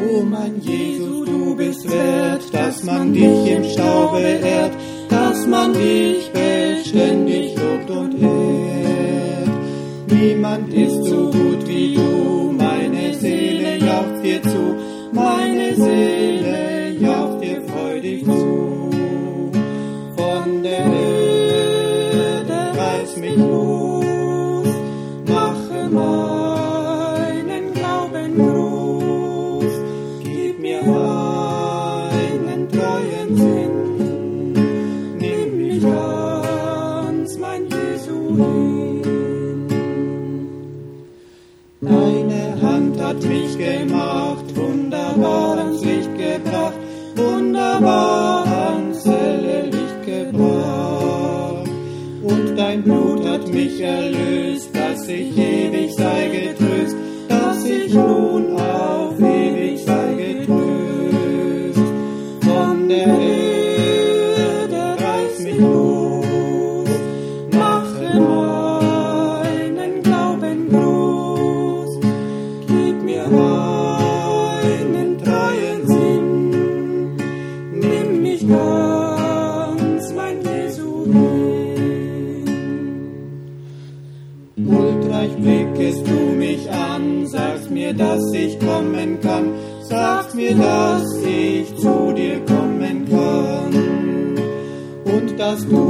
O mein Jesus, du bist wert, dass man dich im Staube ehrt, dass man dich beständig lobt und ehrt. Niemand ist so gut wie du, meine Seele jaucht dir zu, meine Seele mich erlöst, dass ich Und dass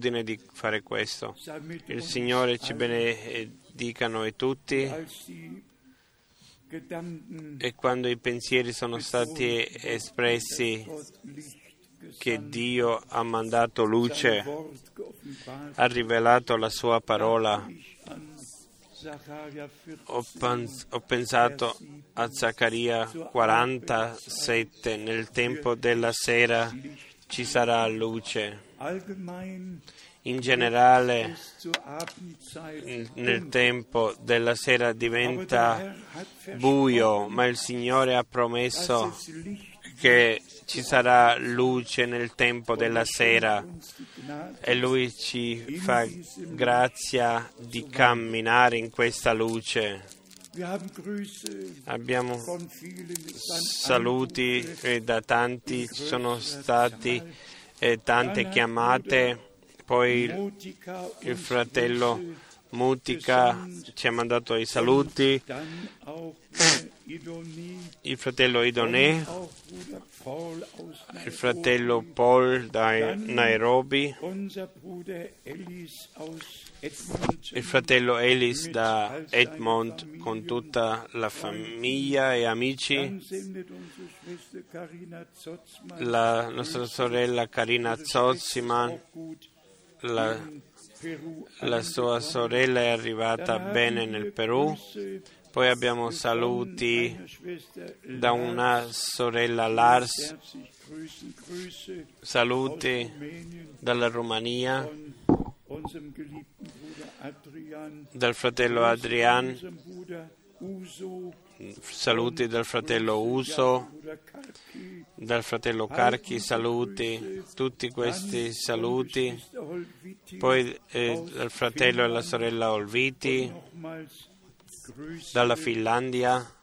l'abitudine di fare questo. Il Signore ci benedica noi tutti e quando i pensieri sono stati espressi che Dio ha mandato luce, ha rivelato la sua parola, ho, pens- ho pensato a Zaccaria 47, nel tempo della sera ci sarà luce. In generale, nel tempo della sera diventa buio, ma il Signore ha promesso che ci sarà luce nel tempo della sera. e Lui ci fa grazia di camminare in questa luce. Abbiamo saluti da tanti, ci sono stati eh, tante chiamate, poi il fratello Mutica ci ha mandato i saluti, il fratello Idonè, il fratello Paul da Nairobi, il fratello Ellis da Edmond con tutta la famiglia e amici, la nostra sorella Karina Zozziman, la, la sua sorella è arrivata bene nel Perù. Poi abbiamo saluti da una sorella Lars, saluti dalla Romania, dal fratello Adrian, saluti dal fratello Uso, dal fratello Carchi, saluti, tutti questi saluti, poi eh, dal fratello e la sorella Olviti, dalla Finlandia.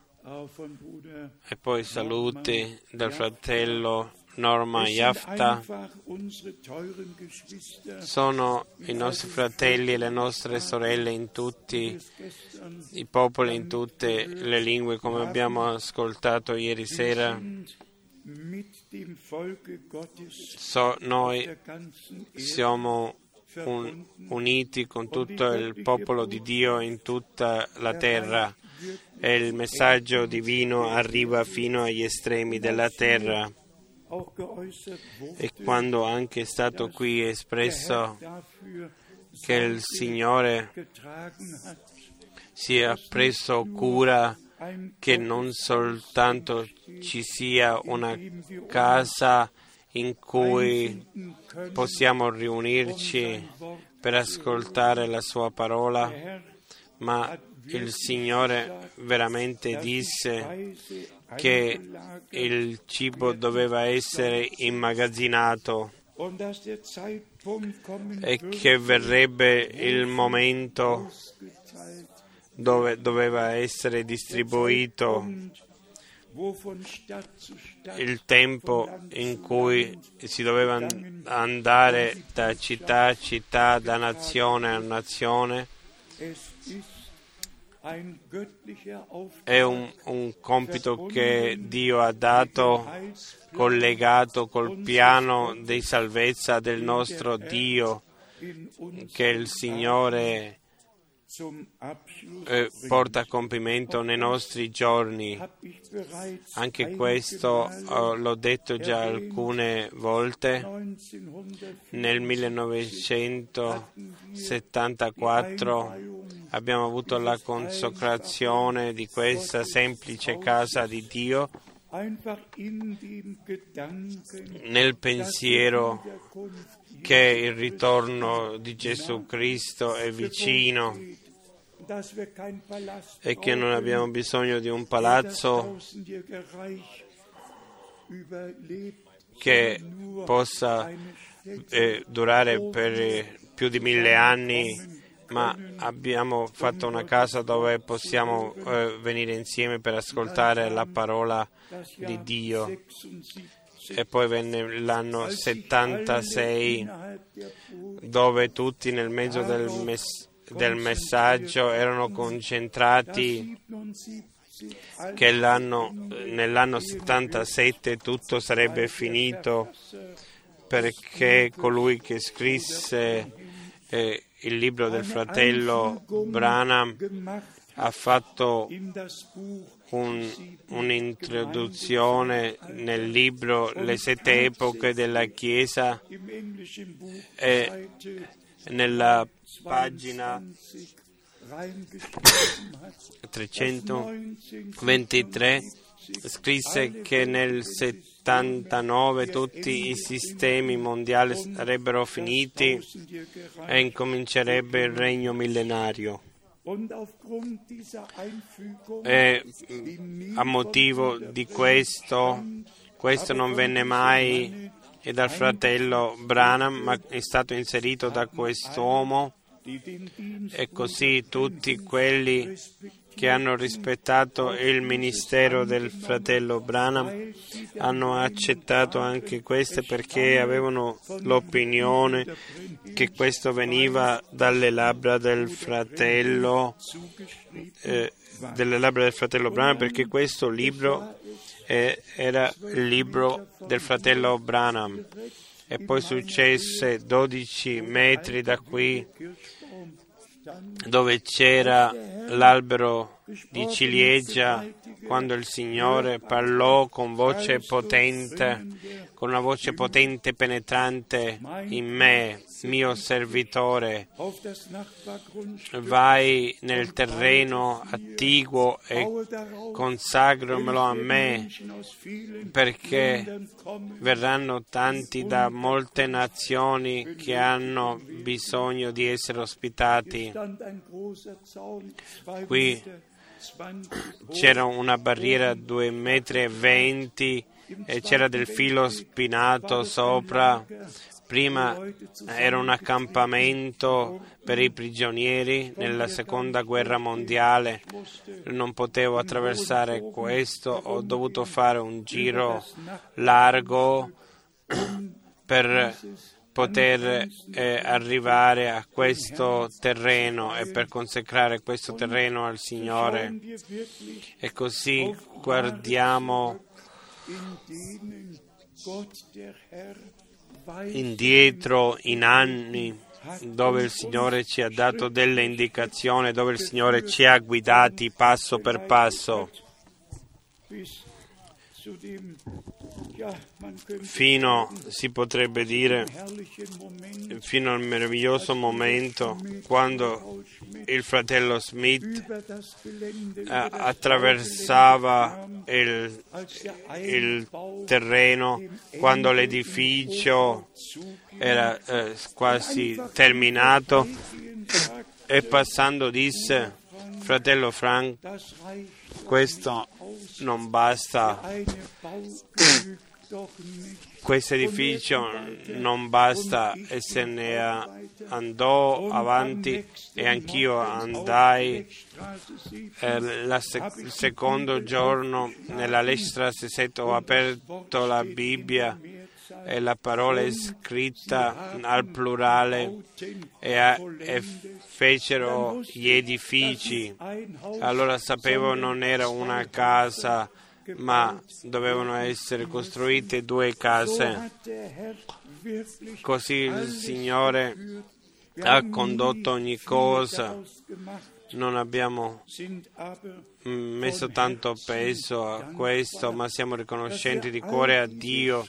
e poi saluti dal fratello Norma Jafta. Sono i nostri fratelli e le nostre sorelle in tutti i popoli, in tutte le lingue, come abbiamo ascoltato ieri sera. So, noi siamo un, uniti con tutto il popolo di Dio in tutta la terra e il messaggio divino arriva fino agli estremi della terra. E quando anche è stato qui espresso che il Signore si è preso cura che non soltanto ci sia una casa in cui possiamo riunirci per ascoltare la sua parola, ma il Signore veramente disse che il cibo doveva essere immagazzinato e che verrebbe il momento dove doveva essere distribuito il tempo in cui si doveva andare da città a città, da nazione a nazione. È un, un compito che Dio ha dato collegato col piano di salvezza del nostro Dio, che il Signore eh, porta a compimento nei nostri giorni. Anche questo oh, l'ho detto già alcune volte. Nel 1974 abbiamo avuto la consacrazione di questa semplice casa di Dio nel pensiero che il ritorno di Gesù Cristo è vicino e che non abbiamo bisogno di un palazzo che possa eh, durare per più di mille anni, ma abbiamo fatto una casa dove possiamo eh, venire insieme per ascoltare la parola di Dio. E poi venne l'anno 76 dove tutti nel mezzo del, mess- del messaggio erano concentrati che nell'anno 77 tutto sarebbe finito perché colui che scrisse eh, il libro del fratello Branham ha fatto un, un'introduzione nel libro Le sette epoche della Chiesa e nella pagina 323 scrisse che nel 79 tutti i sistemi mondiali sarebbero finiti e incomincerebbe il regno millenario. E a motivo di questo, questo non venne mai dal fratello Branham, ma è stato inserito da quest'uomo. e così tutti quelli che hanno rispettato il ministero del fratello Branham hanno accettato anche queste perché avevano l'opinione che questo veniva dalle labbra del fratello eh, labbra del fratello Branham perché questo libro eh, era il libro del fratello Branham. E poi successe 12 metri da qui dove c'era l'albero di ciliegia quando il Signore parlò con voce potente, con una voce potente e penetrante in me, mio servitore, vai nel terreno attiguo e consagramelo a me, perché verranno tanti da molte nazioni che hanno bisogno di essere ospitati. Qui c'era una barriera 2,20 metri e c'era del filo spinato sopra. Prima era un accampamento per i prigionieri nella seconda guerra mondiale. Non potevo attraversare questo, ho dovuto fare un giro largo per poter eh, arrivare a questo terreno e per consacrare questo terreno al Signore. E così guardiamo indietro in anni dove il Signore ci ha dato delle indicazioni, dove il Signore ci ha guidati passo per passo fino, si potrebbe dire, fino al meraviglioso momento quando il fratello Smith eh, attraversava il, il, terreno, quando l'edificio era eh, quasi terminato e passando disse, fratello Frank, questo non basta, questo edificio non basta e se ne andò avanti e anch'io andai eh, sec- il secondo giorno nella Lestrasse 7 ho aperto la Bibbia e la parola è scritta al plurale e, a, e, fecero gli edifici. Allora sapevo non era una casa, ma dovevano essere costruite due case. Così il Signore ha condotto ogni cosa. Non abbiamo messo tanto peso a questo, ma siamo riconoscenti di cuore a Dio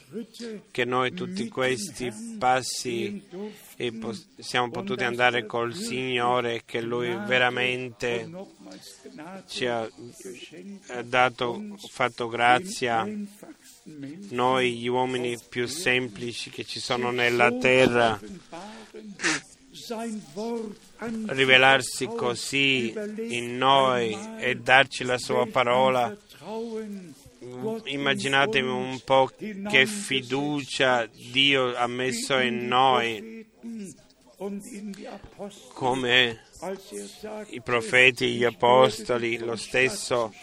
che noi tutti questi passi siamo potuti andare col Signore che Lui veramente ci ha dato, fatto grazia noi gli uomini più semplici che ci sono nella terra rivelarsi così in noi e darci la sua parola. Immaginatevi un po' che fiducia Dio ha messo in noi, come i profeti, gli apostoli, lo stesso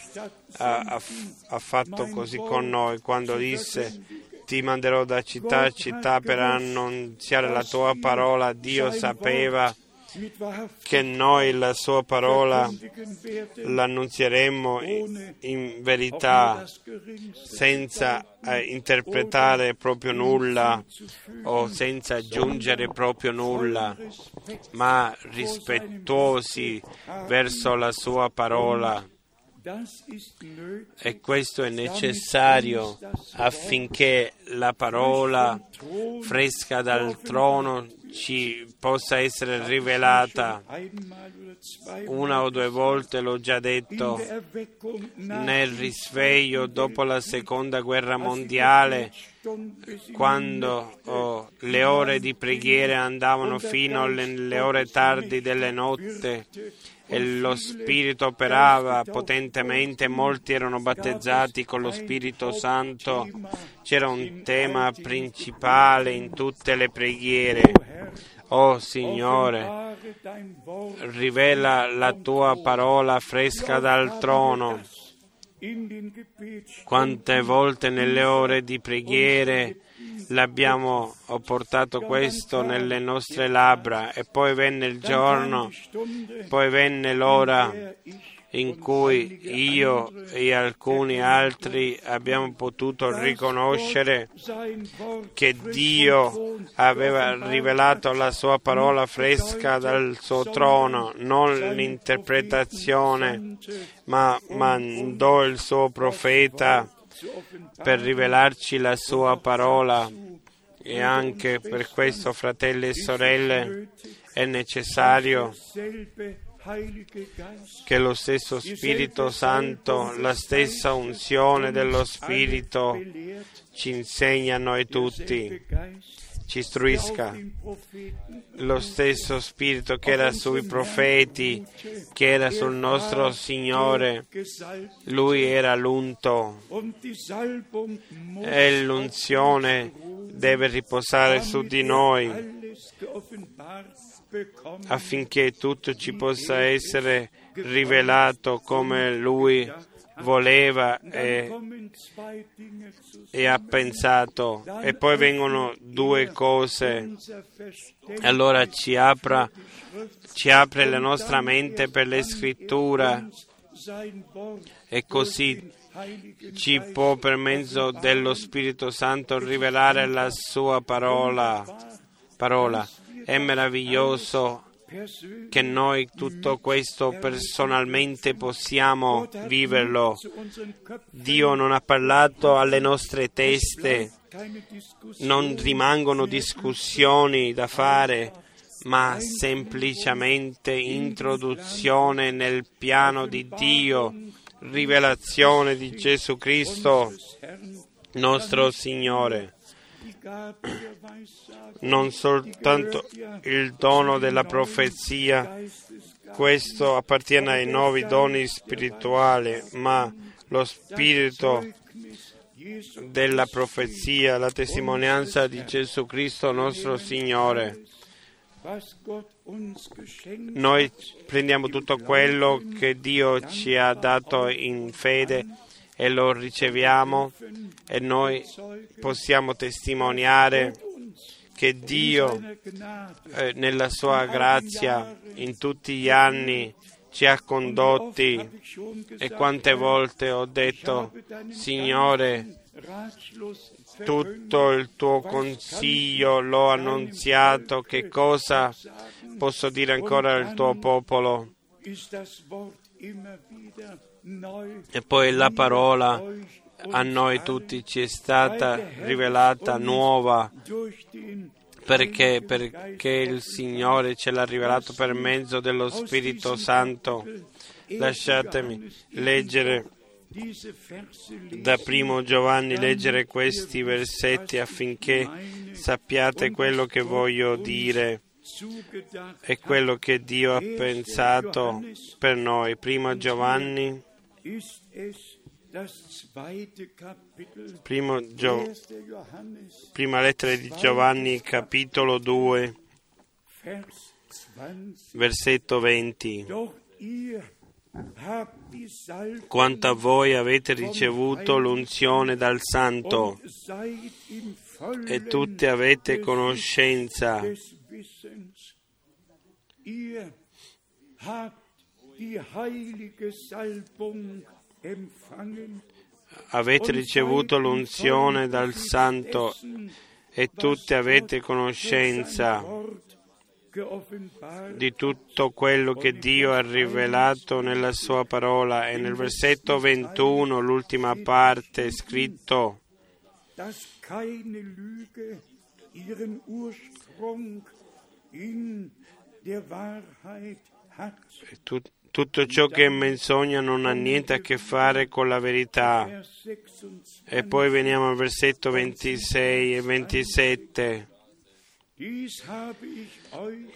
ha, ha, ha fatto così con noi quando disse ti manderò da città a città per annunziare la tua parola. Dio sapeva che noi la sua parola l'annunzieremo in verità senza eh, interpretare proprio nulla o senza aggiungere proprio nulla, ma rispettosi verso la sua parola. E questo è necessario affinché la parola fresca dal trono ci possa essere rivelata. Una o due volte l'ho già detto, nel risveglio dopo la seconda guerra mondiale, quando oh, le ore di preghiera andavano fino alle ore tardi delle notte e lo Spirito operava potentemente, molti erano battezzati con lo Spirito Santo. C'era un tema principale in tutte le preghiere. Oh Signore, rivela la tua parola fresca dal trono. Quante volte nelle ore di preghiere l'abbiamo portato questo nelle nostre labbra e poi venne il giorno, poi venne l'ora in cui io e alcuni altri abbiamo potuto riconoscere che Dio aveva rivelato la sua parola fresca dal suo trono, non l'interpretazione, ma mandò il suo profeta per rivelarci la sua parola e anche per questo, fratelli e sorelle, è necessario che lo stesso Spirito Santo, la stessa unzione dello Spirito ci insegna a noi tutti, ci istruisca. Lo stesso Spirito che era sui profeti, che era sul nostro Signore, Lui era l'unto e l'unzione deve riposare su di noi affinché tutto ci possa essere rivelato come Lui voleva e, e, ha pensato. E poi vengono due cose. Allora ci, apra, ci apre la nostra mente per le scritture e così ci può per mezzo dello Spirito Santo rivelare la sua parola. parola. È meraviglioso che noi tutto questo personalmente possiamo viverlo. Dio non ha parlato alle nostre teste, non rimangono discussioni da fare, ma semplicemente introduzione nel piano di Dio, rivelazione di Gesù Cristo, nostro Signore non soltanto il dono della profezia, questo appartiene ai nuovi doni spirituali, ma lo spirito della profezia, la testimonianza di Gesù Cristo nostro Signore. Noi prendiamo tutto quello che Dio ci ha dato in fede e lo riceviamo e noi possiamo testimoniare che Dio eh, nella sua grazia in tutti gli anni ci ha condotti e quante volte ho detto Signore tutto il tuo consiglio l'ho annunziato che cosa posso dire ancora al tuo popolo e poi la parola a noi tutti ci è stata rivelata nuova perché, perché il Signore ce l'ha rivelato per mezzo dello Spirito Santo. Lasciatemi leggere da primo Giovanni, leggere questi versetti affinché sappiate quello che voglio dire e quello che Dio ha pensato per noi. Primo Giovanni Gio, prima lettera di Giovanni, capitolo 2, versetto 20. Quanto a voi avete ricevuto l'unzione dal Santo e tutti avete conoscenza. Avete ricevuto l'unzione dal Santo e tutti avete conoscenza di tutto quello che Dio ha rivelato nella sua parola. E nel versetto 21, l'ultima parte, è scritto tutto ciò che è menzogna non ha niente a che fare con la verità. E poi veniamo al versetto 26 e 27.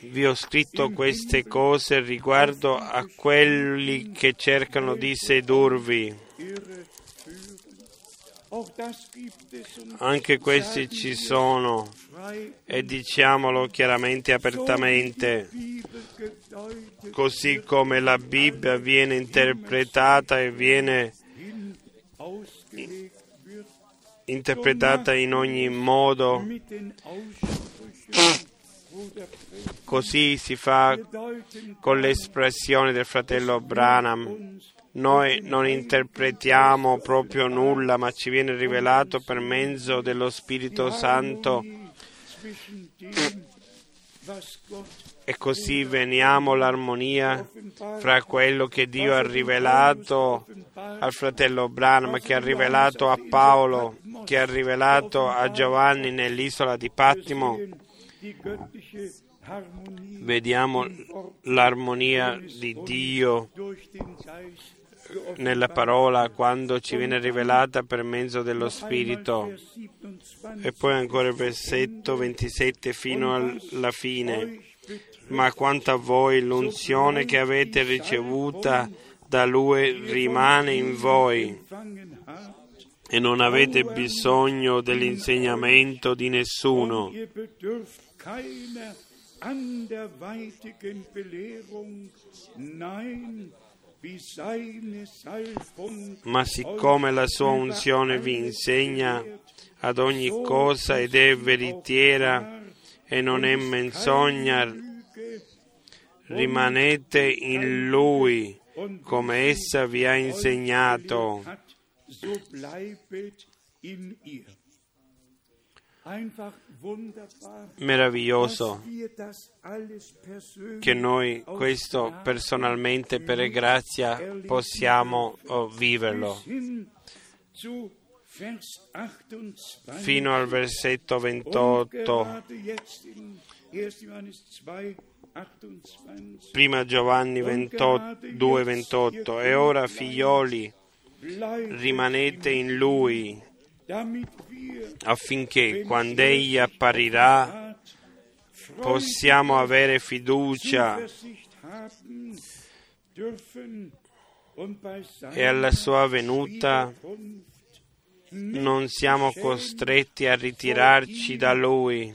Vi ho scritto queste cose riguardo a quelli che cercano di sedurvi. Anche questi ci sono e diciamolo chiaramente e apertamente, così come la Bibbia viene interpretata e viene interpretata in ogni modo, così si fa con l'espressione del fratello Branham noi non interpretiamo proprio nulla, ma ci viene rivelato per mezzo dello Spirito Santo. E così veniamo l'armonia fra quello che Dio ha rivelato al fratello Branham, che ha rivelato a Paolo, che ha rivelato a Giovanni nell'isola di Pattimo. Vediamo l'armonia di Dio nella parola quando ci viene rivelata per mezzo dello Spirito. E poi ancora il versetto 27 fino alla fine. Ma quanto a voi l'unzione che avete ricevuta da Lui rimane in voi e non avete bisogno dell'insegnamento di nessuno. Nein, ma siccome la sua unzione vi insegna ad ogni cosa ed è veritiera e non è menzogna, rimanete in Lui come essa vi ha insegnato. Meraviglioso che noi questo personalmente per grazia possiamo oh, viverlo. Fino al versetto 28. Prima Giovanni 2, 28. E ora, figlioli, rimanete in Lui affinché quando Egli apparirà possiamo avere fiducia e alla sua venuta non siamo costretti a ritirarci da Lui.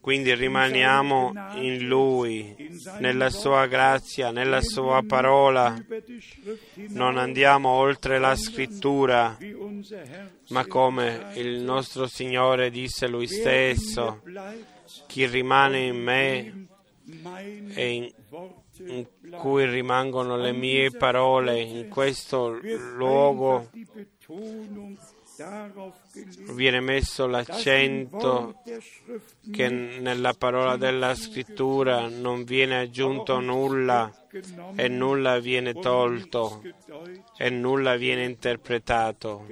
Quindi rimaniamo in Lui, nella Sua grazia, nella Sua parola. Non andiamo oltre la scrittura, ma come il nostro Signore disse Lui stesso, chi rimane in me e in, in cui rimangono le mie parole, in questo luogo viene messo l'accento che nella parola della scrittura non viene aggiunto nulla e nulla viene tolto e nulla viene interpretato.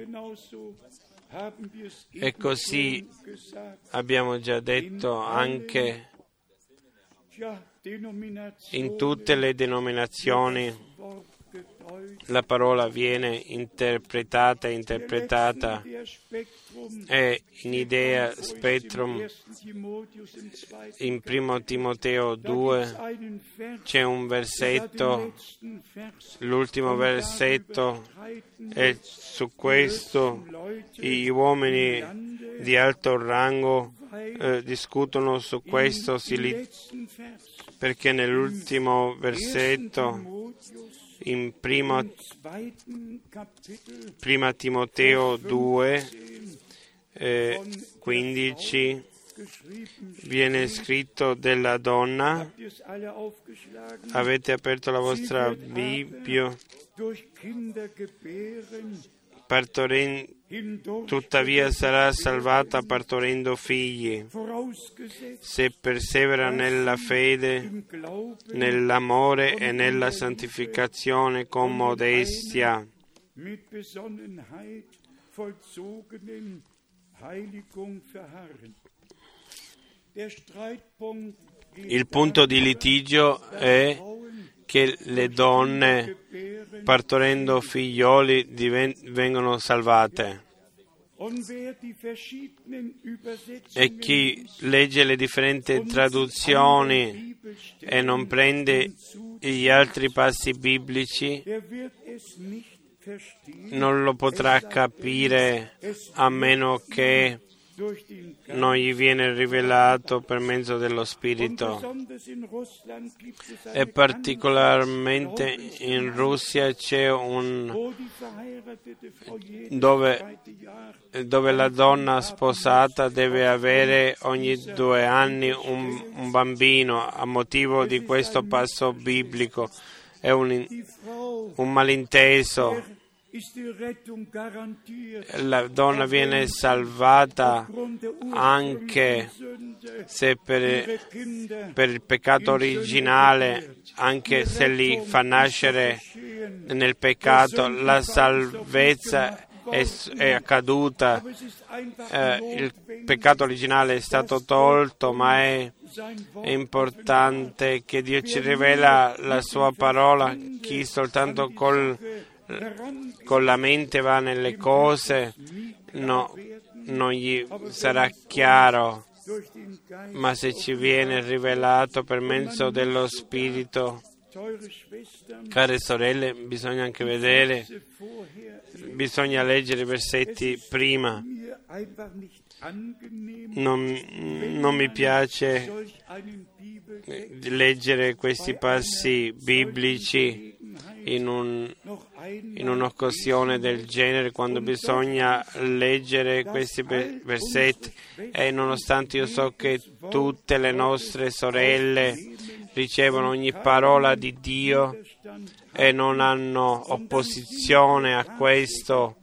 E così abbiamo già detto anche in tutte le denominazioni la parola viene interpretata e interpretata e in idea spectrum. In primo Timoteo 2 c'è un versetto l'ultimo versetto e su questo gli uomini di alto rango eh, discutono su questo li, perché nell'ultimo versetto in primo, prima Timoteo 2, eh, 15 viene scritto della donna. Avete aperto la vostra Bibbia. Partoren- tuttavia sarà salvata partorendo figli, se persevera nella fede, nell'amore e nella santificazione con modestia. Il punto di litigio è che le donne partorendo figlioli diven- vengono salvate. E chi legge le differenti traduzioni e non prende gli altri passi biblici non lo potrà capire a meno che non gli viene rivelato per mezzo dello Spirito. E particolarmente in Russia c'è un dove, dove la donna sposata deve avere ogni due anni un, un bambino a motivo di questo passo biblico. È un, un malinteso la donna viene salvata anche se per, per, il peccato originale, anche se li fa nascere nel peccato, la salvezza è, è accaduta, eh, il peccato originale è stato tolto, ma è, è importante che Dio ci rivela la sua parola, chi soltanto col con la mente va nelle cose, no, non gli sarà chiaro, ma se ci viene rivelato per mezzo dello Spirito, care sorelle, bisogna anche vedere, bisogna leggere i versetti prima. Non, non mi piace leggere questi passi biblici in un in un'occasione del genere quando bisogna leggere questi versetti. e nonostante io so che tutte le nostre sorelle ricevono ogni parola di Dio e non hanno opposizione a questo,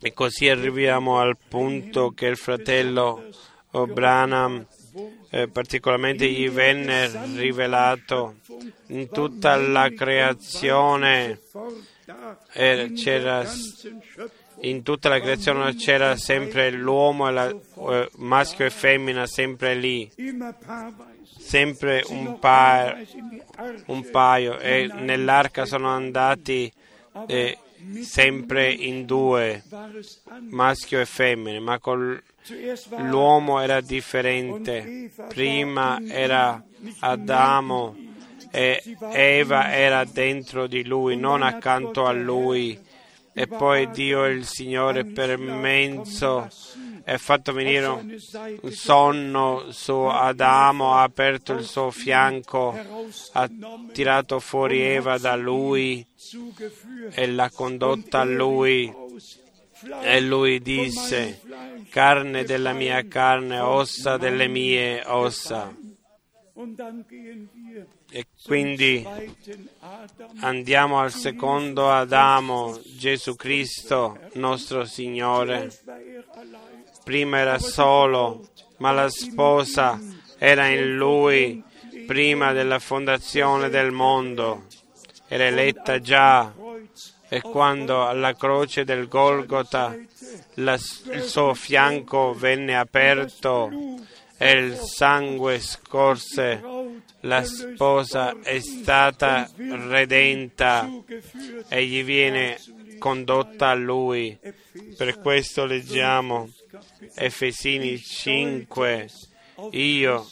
e così arriviamo al punto che il fratello Branham eh, particolarmente gli venne rivelato in tutta la creazione eh, in tutta la creazione c'era sempre l'uomo la, eh, maschio e femmina sempre lì sempre un, pa- un paio e nell'arca sono andati eh, sempre in due, maschio e femmine, ma con l'uomo era differente. Prima era Adamo e Eva era dentro di lui, non accanto a lui. E poi Dio il Signore per mezzo ha fatto venire un sonno su Adamo, ha aperto il suo fianco, ha tirato fuori Eva da lui e l'ha condotta a lui. E lui disse, carne della mia carne, ossa delle mie ossa. E quindi andiamo al secondo Adamo, Gesù Cristo, nostro Signore. Prima era solo, ma la sposa era in lui prima della fondazione del mondo. Era eletta già e quando alla croce del Golgota la, il suo fianco venne aperto e il sangue scorse, la sposa è stata redenta e gli viene condotta a lui. Per questo leggiamo Efesini 5, io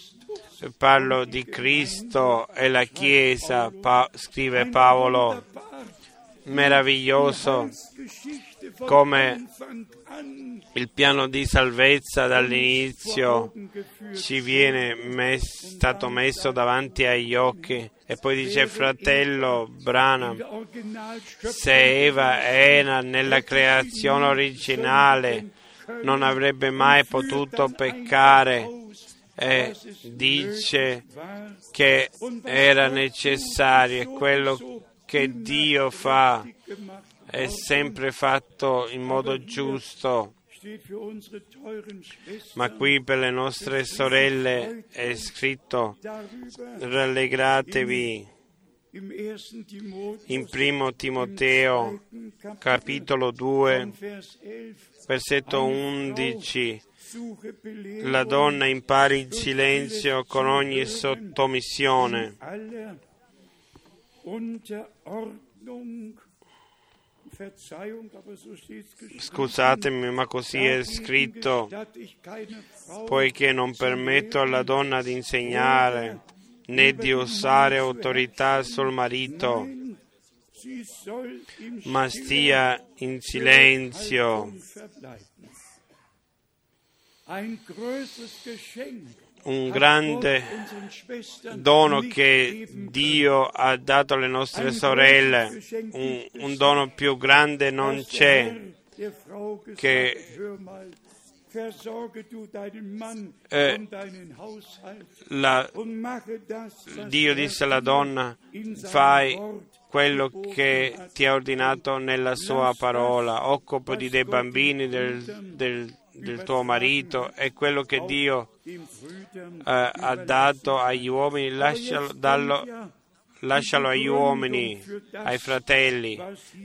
parlo di Cristo e la Chiesa, pa- scrive Paolo, meraviglioso come il piano di salvezza dall'inizio ci viene mes- stato messo davanti agli occhi. E poi dice fratello Branham se Eva era nella creazione originale non avrebbe mai potuto peccare e dice che era necessario e quello che Dio fa è sempre fatto in modo giusto. Ma qui per le nostre sorelle è scritto rallegratevi. In primo Timoteo capitolo 2 versetto 11 la donna impari in silenzio con ogni sottomissione. Scusatemi, ma così è scritto, poiché non permetto alla donna di insegnare né di usare autorità sul marito, ma stia in silenzio. Un grande dono che Dio ha dato alle nostre sorelle, un, un dono più grande non c'è che eh, la, Dio disse alla donna, fai quello che ti ha ordinato nella sua parola, occupati dei bambini, del, del, del tuo marito e quello che Dio eh, ha dato agli uomini, lascialo, dallo, lascialo agli uomini, ai fratelli.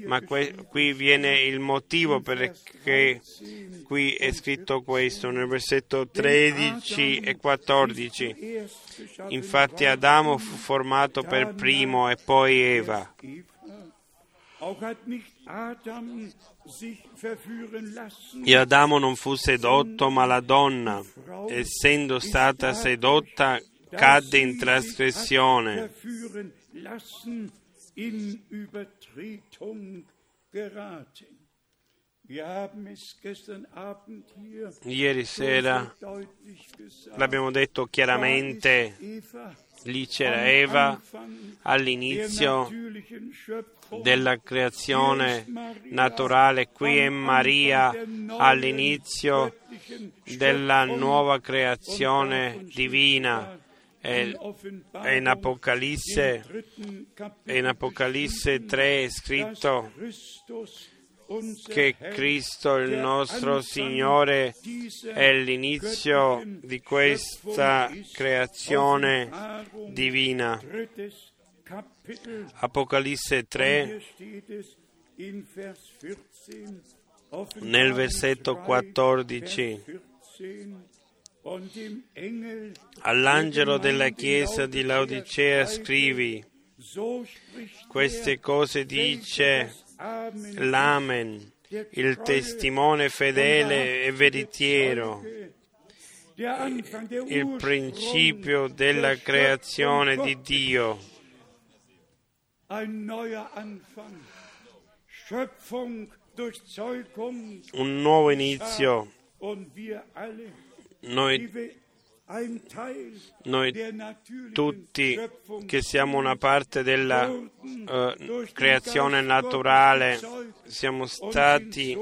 Ma que, qui viene il motivo perché qui è scritto questo nel versetto 13 e 14. Infatti Adamo fu formato per primo e poi Eva. E Adamo non fu sedotto, ma la donna, essendo stata sedotta, cadde in trasgressione. Ieri sera l'abbiamo detto chiaramente, Lì c'era Eva all'inizio della creazione naturale, qui è Maria all'inizio della nuova creazione divina. E in Apocalisse, in Apocalisse 3 è scritto che Cristo, il nostro Signore, è l'inizio di questa creazione divina. Apocalisse 3, nel versetto 14. All'angelo della chiesa di Laodicea scrivi, queste cose dice l'Amen, il testimone fedele e veritiero, il principio della creazione di Dio. Un nuovo inizio. Noi, noi tutti che siamo una parte della uh, creazione naturale siamo stati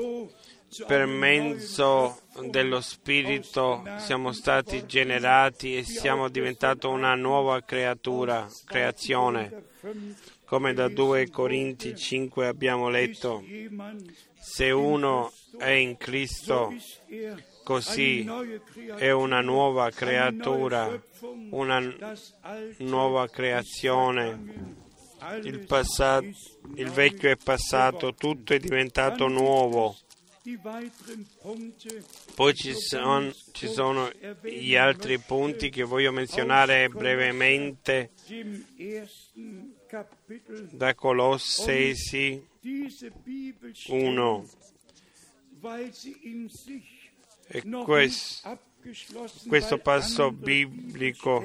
per mezzo dello Spirito siamo stati generati e siamo diventati una nuova creatura, creazione. Come da 2 Corinti 5 abbiamo letto, se uno è in Cristo, così è una nuova creatura, una nuova creazione. Il, passato, il vecchio è passato, tutto è diventato nuovo. Poi ci sono, ci sono, gli altri punti che voglio menzionare brevemente da Colossesi 1. E questo, questo passo biblico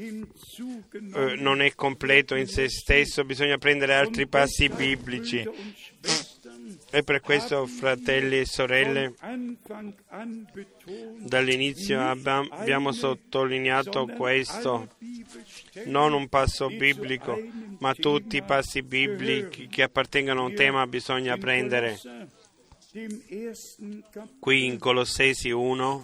eh, non è completo in se stesso, bisogna prendere altri passi biblici. E per questo, fratelli e sorelle, dall'inizio abbiamo sottolineato questo, non un passo biblico, ma tutti i passi biblici che appartengono a un tema bisogna prendere. Qui in Colossesi 1,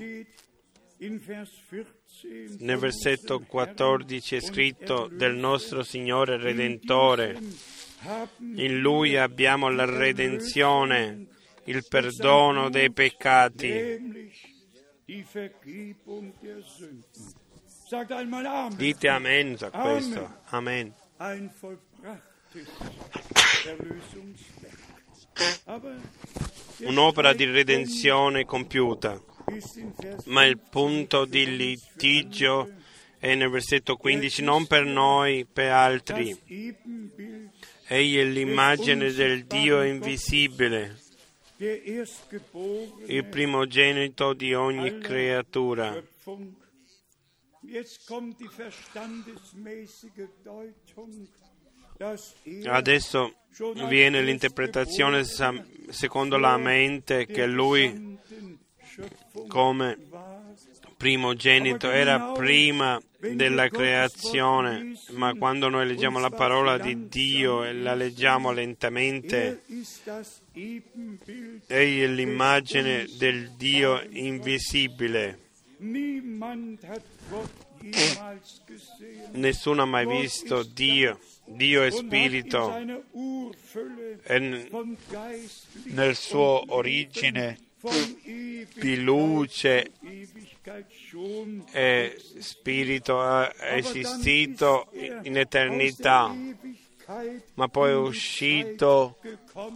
nel versetto 14 è scritto del nostro Signore Redentore. In Lui abbiamo la redenzione, il perdono dei peccati. Dite amen a questo. Amen. Un'opera di redenzione compiuta. Ma il punto di litigio è nel versetto 15, non per noi, per altri. Egli è l'immagine del Dio invisibile, il primogenito di ogni creatura. Adesso viene l'interpretazione secondo la mente che lui come primogenito era prima della creazione, ma quando noi leggiamo la parola di Dio e la leggiamo lentamente, egli è l'immagine del Dio invisibile. Nessuno ha mai visto Dio. Dio è spirito e nel suo origine di luce e spirito è esistito in eternità, ma poi è uscito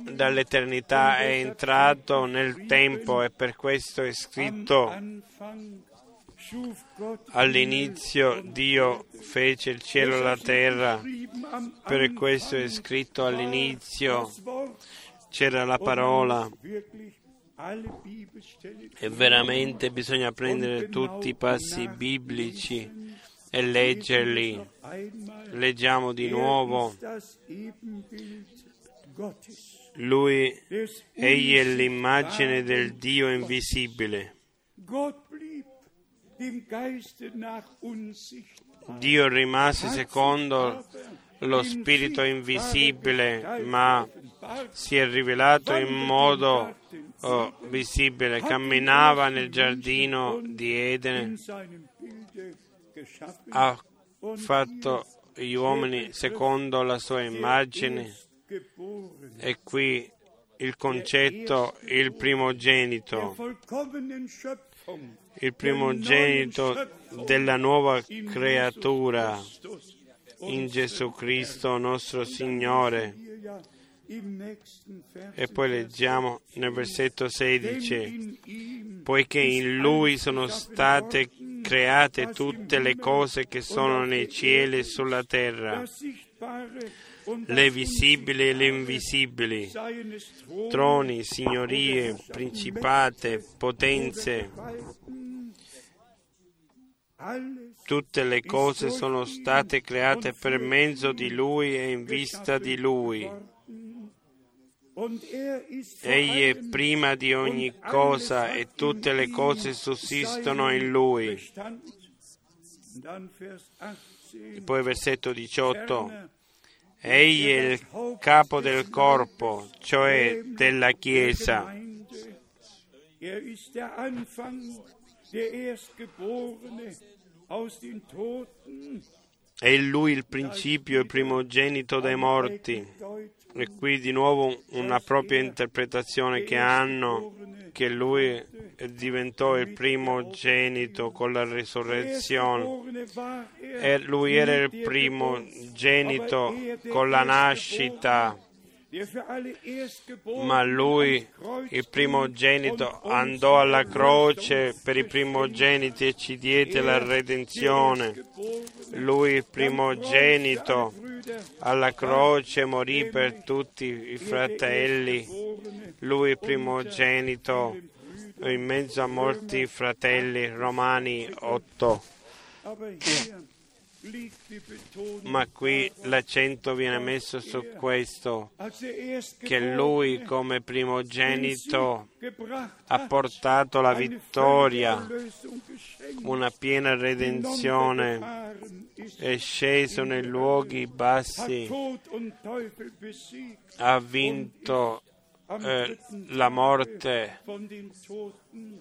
dall'eternità, è entrato nel tempo e per questo è scritto all'inizio Dio fece il cielo e la terra, per questo è scritto all'inizio c'era la parola e veramente bisogna prendere tutti i passi biblici e leggerli. Leggiamo di nuovo. Lui, egli è l'immagine del Dio invisibile. Dio rimase secondo lo spirito invisibile, ma si è rivelato in modo oh, visibile. Camminava nel giardino di Edene, ha fatto gli uomini secondo la sua immagine e qui il concetto il primogenito, il primogenito della nuova creatura in Gesù Cristo nostro Signore. E poi leggiamo nel versetto 16, poiché in Lui sono state create tutte le cose che sono nei cieli e sulla terra, le visibili e le invisibili, troni, signorie, principate, potenze. Tutte le cose sono state create per mezzo di Lui e in vista di Lui. Egli è prima di ogni cosa e tutte le cose sussistono in Lui. E poi versetto 18. Egli è il capo del corpo, cioè della Chiesa. È lui il principio e primogenito dai morti. E qui di nuovo una propria interpretazione che hanno che lui diventò il primogenito con la risurrezione. E lui era il primogenito con la nascita ma lui, il primogenito, andò alla croce per i primogeniti e ci diede la redenzione. Lui, il primogenito, alla croce morì per tutti i fratelli. Lui, il primogenito, in mezzo a molti fratelli, Romani 8. Ma qui l'accento viene messo su questo, che lui come primogenito ha portato la vittoria, una piena redenzione, è sceso nei luoghi bassi, ha vinto eh, la morte,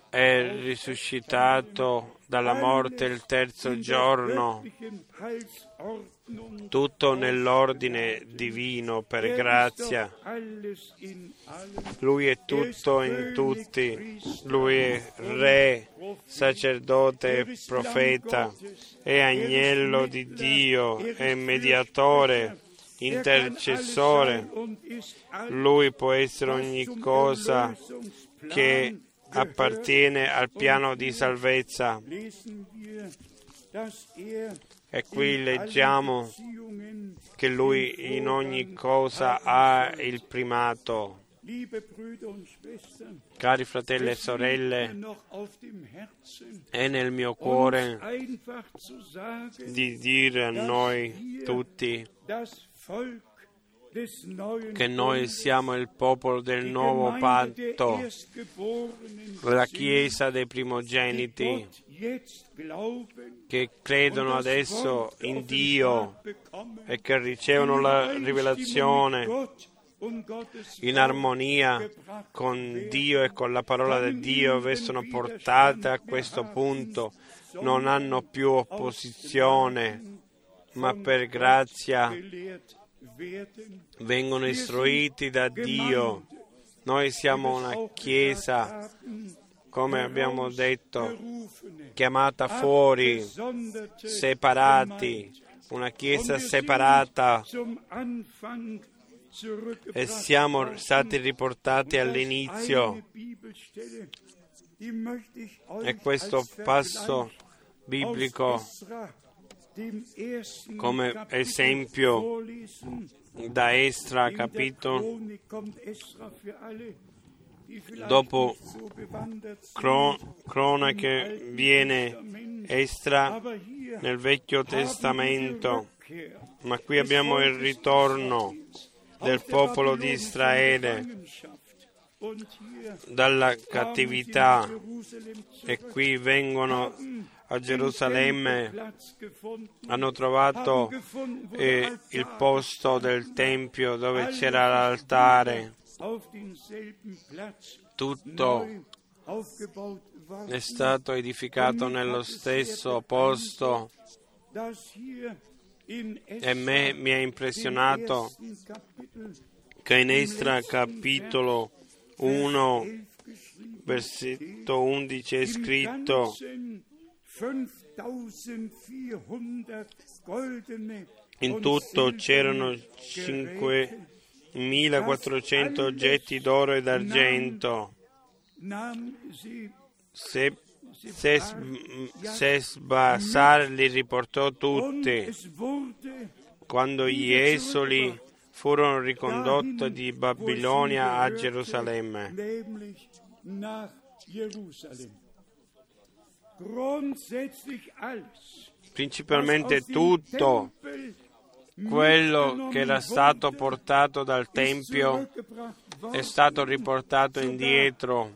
è risuscitato dalla morte il terzo giorno, tutto nell'ordine divino per grazia. Lui è tutto in tutti, lui è re, sacerdote e profeta, è agnello di Dio, è mediatore intercessore. Lui può essere ogni cosa che appartiene al piano di salvezza. E qui leggiamo che lui in ogni cosa ha il primato. Cari fratelli e sorelle, è nel mio cuore di dire a noi tutti che noi siamo il popolo del nuovo patto, la Chiesa dei primogeniti, che credono adesso in Dio e che ricevono la rivelazione in armonia con Dio e con la parola di Dio, sono portate a questo punto, non hanno più opposizione, ma per grazia vengono istruiti da Dio. Noi siamo una chiesa, come abbiamo detto, chiamata fuori, separati, una chiesa separata e siamo stati riportati all'inizio. E questo passo biblico come esempio da Estra capito? Dopo cro- cronache viene Estra nel Vecchio Testamento ma qui abbiamo il ritorno del popolo di Israele dalla cattività e qui vengono a Gerusalemme, hanno trovato eh, il posto del Tempio dove c'era l'altare. Tutto è stato edificato nello stesso posto. e me mi ha impressionato che in Estra capitolo 1 versetto 11 è scritto in tutto c'erano 5.400 oggetti d'oro e d'argento. Se, Sesbasar li riportò tutti. Quando gli esoli furono ricondotti di Babilonia a Gerusalemme. Principalmente tutto quello che era stato portato dal Tempio è stato riportato indietro.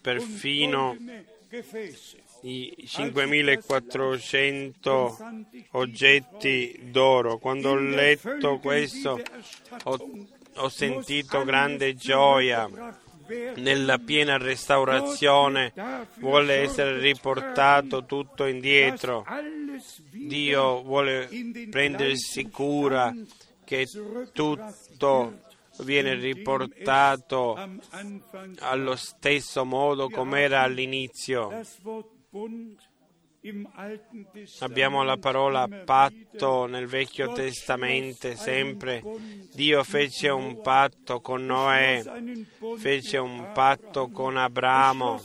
Perfino i 5400 oggetti d'oro. Quando ho letto questo ho, ho sentito grande gioia nella piena restaurazione vuole essere riportato tutto indietro. Dio vuole prendersi cura che tutto viene riportato allo stesso modo come era all'inizio. Abbiamo la parola patto nel Vecchio Testamento sempre. Dio fece un patto con Noè, fece un patto con Abramo,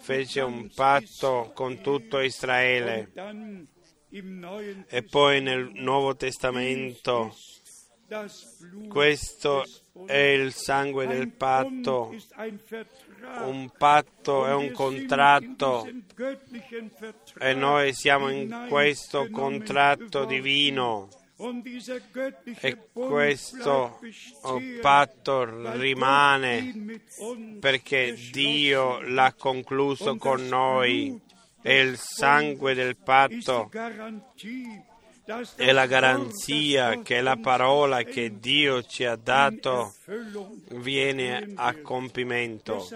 fece un patto con tutto Israele. E poi nel Nuovo Testamento questo è il sangue del patto. Un patto è un contratto e noi siamo in questo contratto divino. E questo patto rimane perché Dio l'ha concluso con noi e il sangue del patto è la garanzia che la parola che Dio ci ha dato viene a compimento.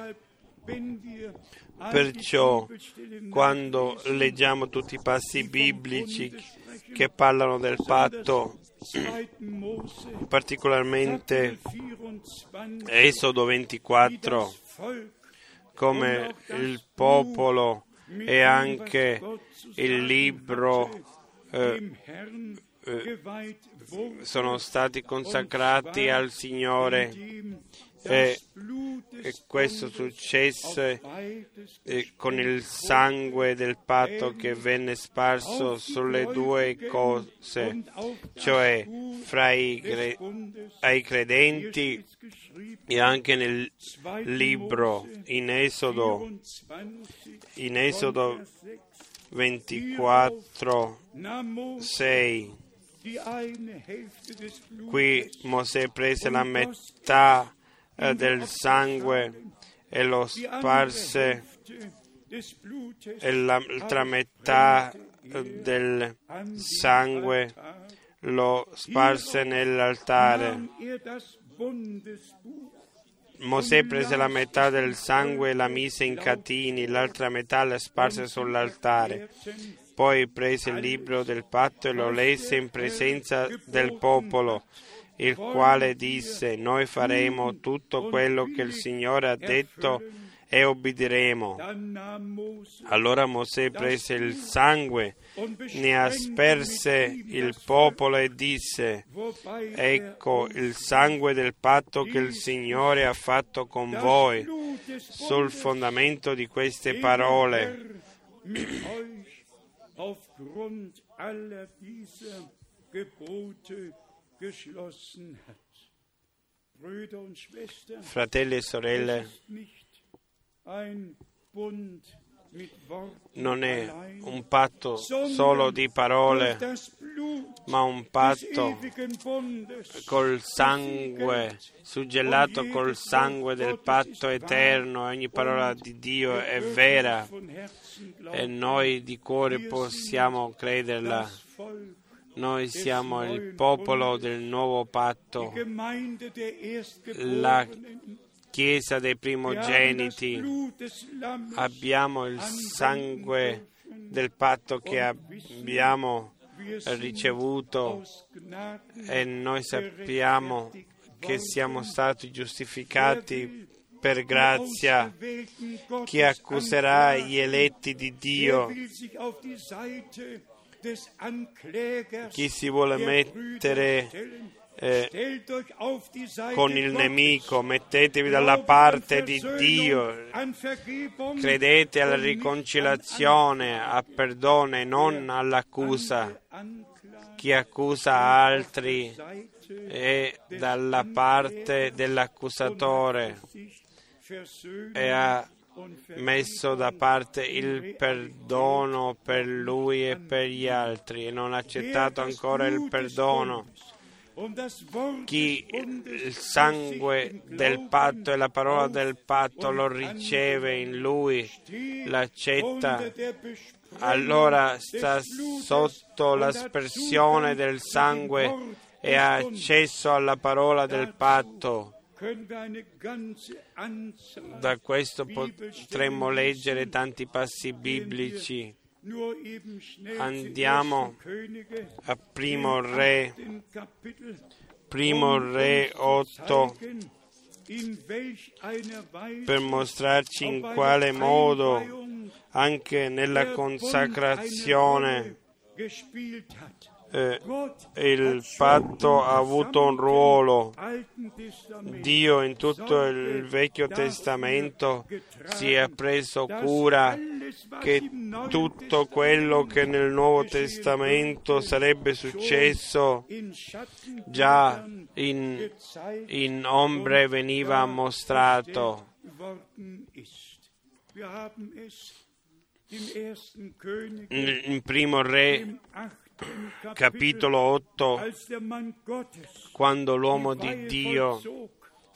Perciò quando leggiamo tutti i passi biblici che parlano del patto, particolarmente Esodo 24, come il popolo e anche il libro eh, eh, sono stati consacrati al Signore e, e questo successe eh, con il sangue del patto che venne sparso sulle due cose, cioè fra i, cre- ai credenti e anche nel libro in Esodo, in Esodo 24, 6. Qui Mosè prese la metà eh, del sangue e lo sparse e l'altra metà eh, del sangue lo sparse nell'altare. Mosè prese la metà del sangue e la mise in catini, l'altra metà la sparse sull'altare. Poi prese il libro del patto e lo lesse in presenza del popolo, il quale disse, noi faremo tutto quello che il Signore ha detto e obbederemo. Allora Mosè prese il sangue, ne asperse il popolo e disse, ecco il sangue del patto che il Signore ha fatto con voi sul fondamento di queste parole. aufgrund aller dieser Gebote geschlossen hat. Brüder und Schwestern, Fratelli ein Bund. Non è un patto solo di parole, ma un patto col sangue, suggellato col sangue del patto eterno. Ogni parola di Dio è vera e noi di cuore possiamo crederla. Noi siamo il popolo del nuovo patto, la Chiesa dei primogeniti. Abbiamo il sangue del patto che abbiamo ricevuto e noi sappiamo che siamo stati giustificati per grazia. Chi accuserà gli eletti di Dio? Chi si vuole mettere eh, con il nemico, mettetevi dalla parte di Dio, credete alla riconciliazione, a perdono e non all'accusa. Chi accusa altri è dalla parte dell'accusatore e ha messo da parte il perdono per lui e per gli altri e non ha accettato ancora il perdono chi il sangue del patto e la parola del patto lo riceve in lui, l'accetta, allora sta sotto l'aspersione del sangue e ha accesso alla parola del patto. Da questo potremmo leggere tanti passi biblici Andiamo a Primo Re, Primo Re 8, per mostrarci in quale modo anche nella consacrazione eh, il patto ha avuto un ruolo. Dio in tutto il Vecchio Testamento si è preso cura che tutto quello che nel Nuovo Testamento sarebbe successo già in, in ombre veniva mostrato. In primo re capitolo 8, quando l'uomo di Dio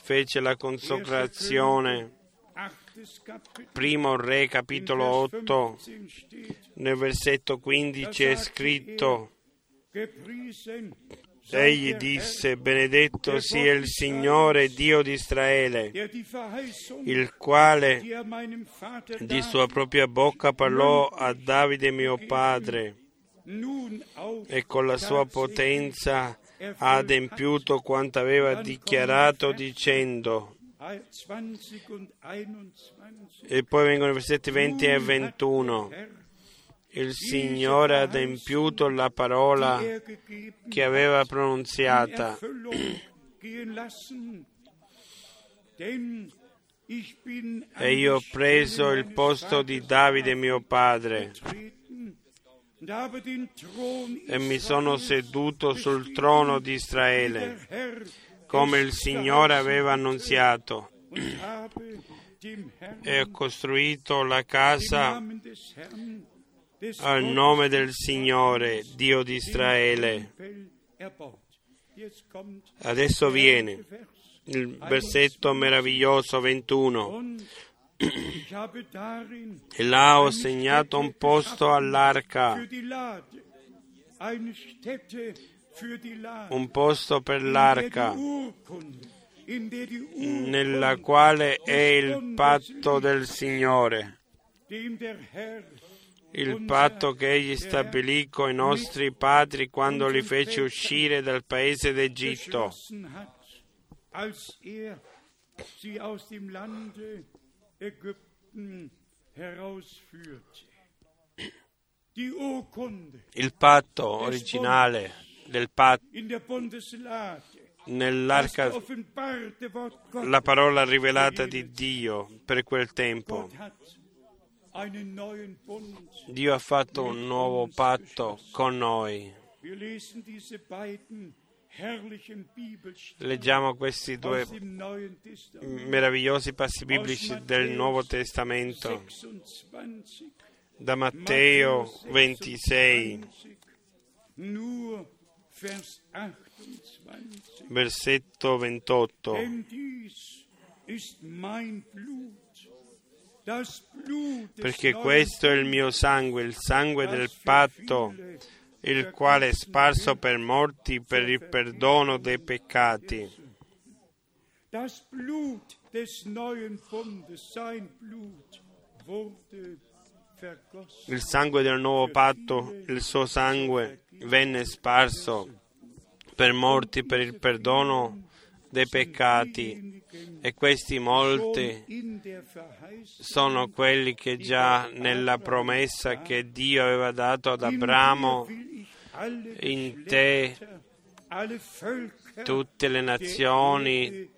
fece la consacrazione, primo re capitolo 8, nel versetto 15 è scritto, Egli disse, benedetto sia il Signore Dio di Israele, il quale di sua propria bocca parlò a Davide mio padre e con la sua potenza ha adempiuto quanto aveva dichiarato dicendo. E poi vengono i versetti 20 e 21. Il Signore ha adempiuto la parola che aveva pronunziata. E io ho preso il posto di Davide mio padre e mi sono seduto sul trono di Israele, come il Signore aveva annunziato, e ho costruito la casa al nome del Signore, Dio di Israele. Adesso viene il versetto meraviglioso 21 e là ho segnato un posto all'arca, un posto per l'arca, nella quale è il patto del Signore, il patto che Egli stabilì con i nostri padri quando li fece uscire dal paese d'Egitto il patto originale del patto nell'arca la parola rivelata di Dio per quel tempo. Dio ha fatto un nuovo patto con noi. Leggiamo questi due meravigliosi passi biblici del Nuovo Testamento da Matteo 26. Vers 28. versetto 28. Denn dies ist mein Blut, das Blut des Perché questo è il mio sangue, il sangue del patto, il quale è sparso per morti per il perdono dei peccati. Il sangue del nuovo patto, il suo sangue, venne sparso per morti per il perdono dei peccati e questi molti sono quelli che già nella promessa che Dio aveva dato ad Abramo, in te tutte le nazioni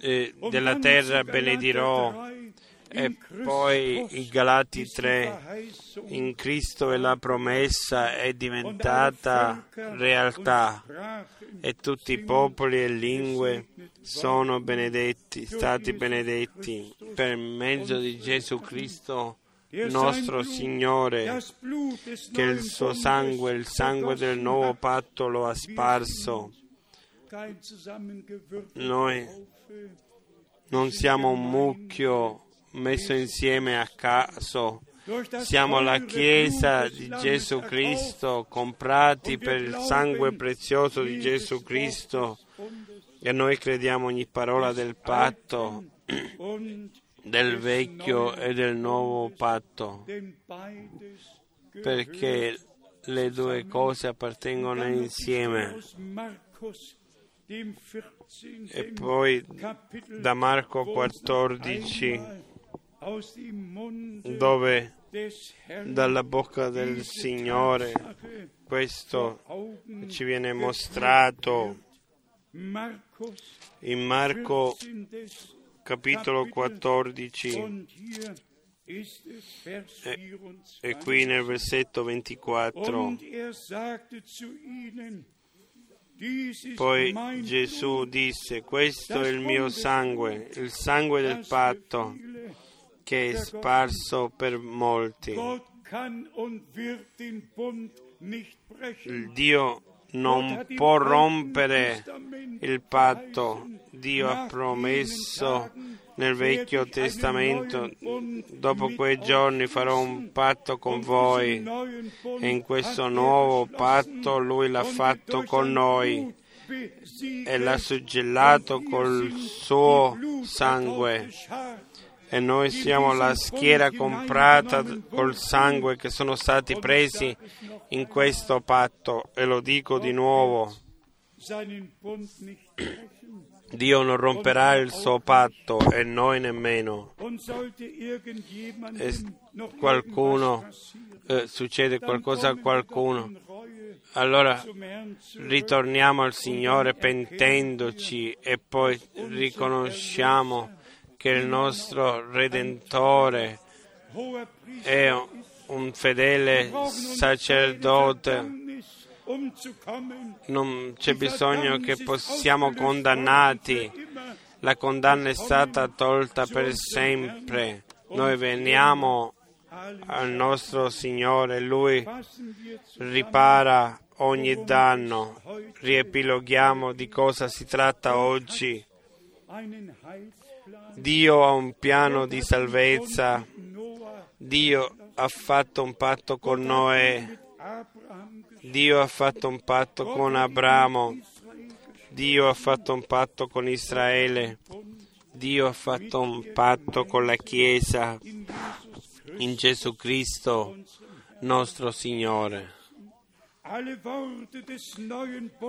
eh, della terra 3, e poi i Galati ist die 3 Verheißung in Cristo e la promessa è diventata realtà. e tutti i popoli e lingue sono benedetti, stati benedetti per mezzo di Gesù Cristo nostro Signore, che il suo sangue, il sangue del nuovo patto lo ha sparso. Noi non siamo un mucchio messo insieme a caso, siamo la Chiesa di Gesù Cristo, comprati per il sangue prezioso di Gesù Cristo. e noi crediamo ogni parola del patto, del vecchio e del nuovo patto, perché le due cose appartengono insieme. E poi da Marco 14, dove dalla bocca del Signore questo ci viene mostrato. in Marco capitolo 14 e, e qui nel versetto 24 poi Gesù disse questo è il mio sangue il sangue del patto che è sparso per molti. Dio non può rompere il patto. Dio ha promesso nel Vecchio Testamento, dopo quei giorni farò un patto con voi. e in questo nuovo patto Lui l'ha fatto con noi e l'ha suggellato col suo sangue e noi siamo la schiera comprata col sangue che sono stati presi in questo patto e lo dico di nuovo. Dio non romperà il suo patto e noi nemmeno. E qualcuno eh, succede qualcosa a qualcuno. Allora ritorniamo al Signore pentendoci e poi riconosciamo che il nostro Redentore è un fedele sacerdote. Non c'è bisogno che possiamo condannati. La condanna è stata tolta per sempre. Noi veniamo al nostro Signore, Lui ripara ogni danno. Riepiloghiamo di cosa si tratta oggi. Dio ha un piano di salvezza. Dio ha fatto un patto con Noè. Dio ha fatto un patto con Abramo. Dio ha fatto un patto con Israele. Dio ha fatto un patto con la Chiesa in Gesù Cristo, nostro Signore.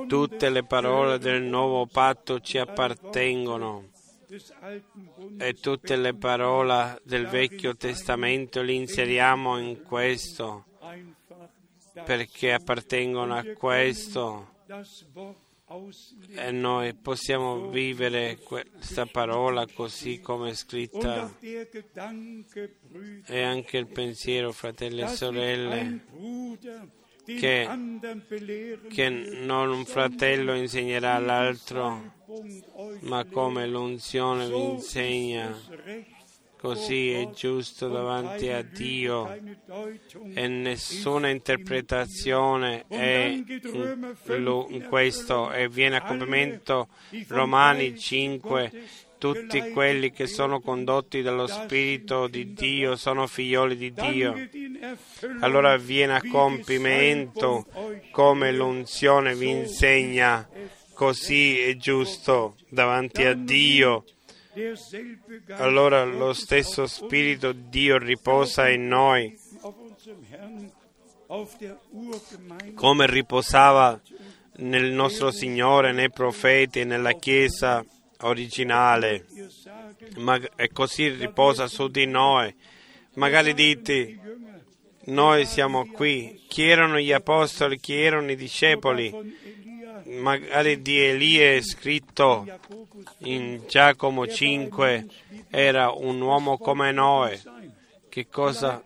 Tutte le parole del nuovo patto ci appartengono e tutte le parole del Vecchio Testamento le inseriamo in questo perché appartengono a questo. E noi possiamo vivere questa parola così come è scritta. E anche il pensiero, fratelli e sorelle, che, che non un fratello insegnerà all'altro, ma come l'unzione vi insegna, Così è giusto davanti a Dio e nessuna interpretazione è in, questo e viene a compimento Romani 5 tutti quelli che sono condotti dallo Spirito di Dio sono figlioli di Dio. Allora viene a compimento come l'unzione vi insegna, così è giusto davanti a Dio. Allora lo stesso Spirito di Dio riposa in noi, come riposava nel nostro Signore, nei profeti e nella Chiesa originale, ma e così riposa su di noi. Magari dite, noi siamo qui, chi erano gli apostoli, chi erano i discepoli? Magari di Elia è scritto in Giacomo 5, era un uomo come noi. Che cosa?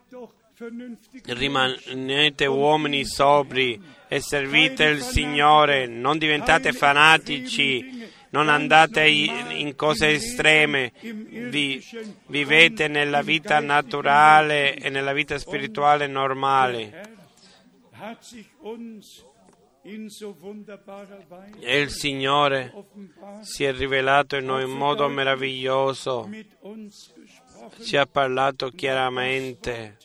Rimanete uomini sobri e servite il Signore, non diventate fanatici non andate in cose estreme, vi, vivete nella vita naturale e nella vita spirituale normale. E il Signore si è rivelato in noi in modo meraviglioso, ci ha parlato chiaramente.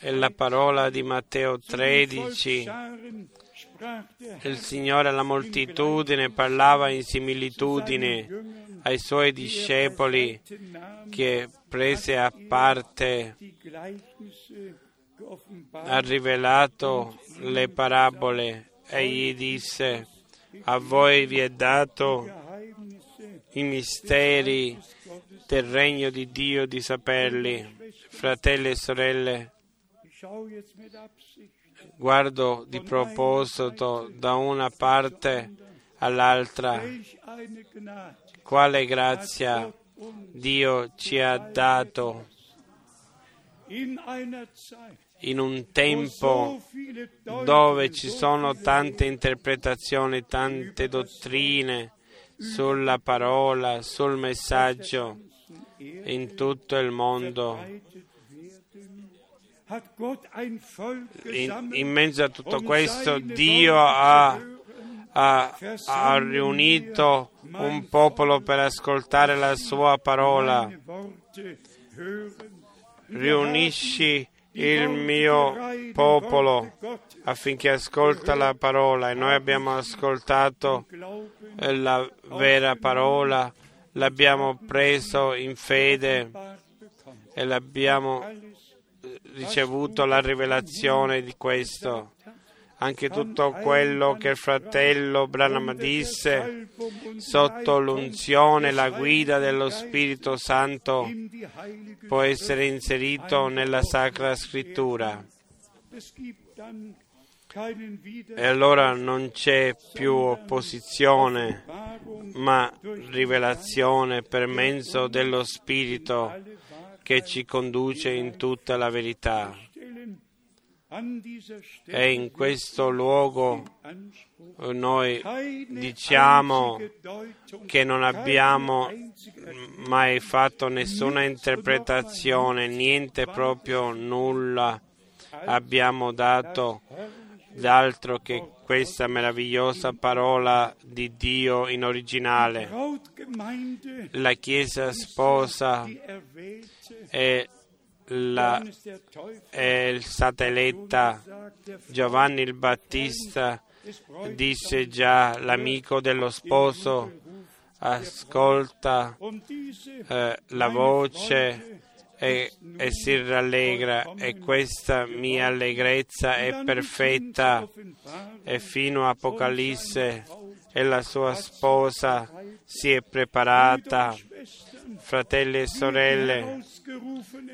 E la parola di Matteo 13 il Signore alla moltitudine parlava in similitudine ai suoi discepoli che prese a parte ha rivelato le parabole e gli disse a voi vi è dato i misteri del regno di Dio di saperli, fratelli e sorelle guardo di proposito da una parte all'altra. Quale grazia Dio ci ha dato? In un tempo dove ci sono tante interpretazioni, tante dottrine sulla parola, sul messaggio in tutto il mondo in, in mezzo a tutto questo Dio ha, ha, ha riunito un popolo per ascoltare la sua parola. Riunisci il mio popolo affinché ascolta la parola. E noi abbiamo ascoltato la vera parola, l'abbiamo preso in fede e l'abbiamo ricevuto la rivelazione di questo. Anche tutto quello che il fratello Branham disse sotto l'unzione, la guida dello Spirito Santo può essere inserito nella Sacra Scrittura. E allora non c'è più opposizione, ma rivelazione per mezzo dello Spirito che ci conduce in tutta la verità. E in questo luogo noi diciamo che non abbiamo mai fatto nessuna interpretazione, niente proprio nulla abbiamo dato d'altro che questa meravigliosa parola di Dio in originale. La Chiesa sposa è, la, è stata eletta. Giovanni il Battista disse già l'amico dello sposo ascolta eh, la voce e, e, si rallegra e questa mia allegrezza è perfetta. E fino a Apocalisse e la sua sposa si è preparata. Fratelli e sorelle,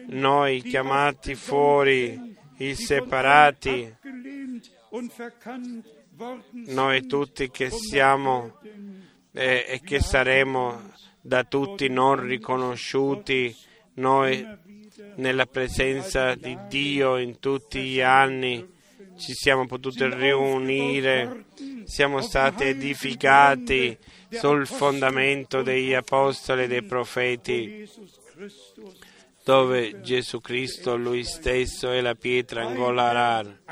noi chiamati fuori, i separati, noi tutti che siamo eh, e che saremo da tutti non riconosciuti, noi nella presenza di Dio in tutti gli anni ci siamo potuti riunire siamo stati edificati sul fondamento degli apostoli e dei profeti, dove Gesù Cristo, Lui stesso, è la pietra angolare,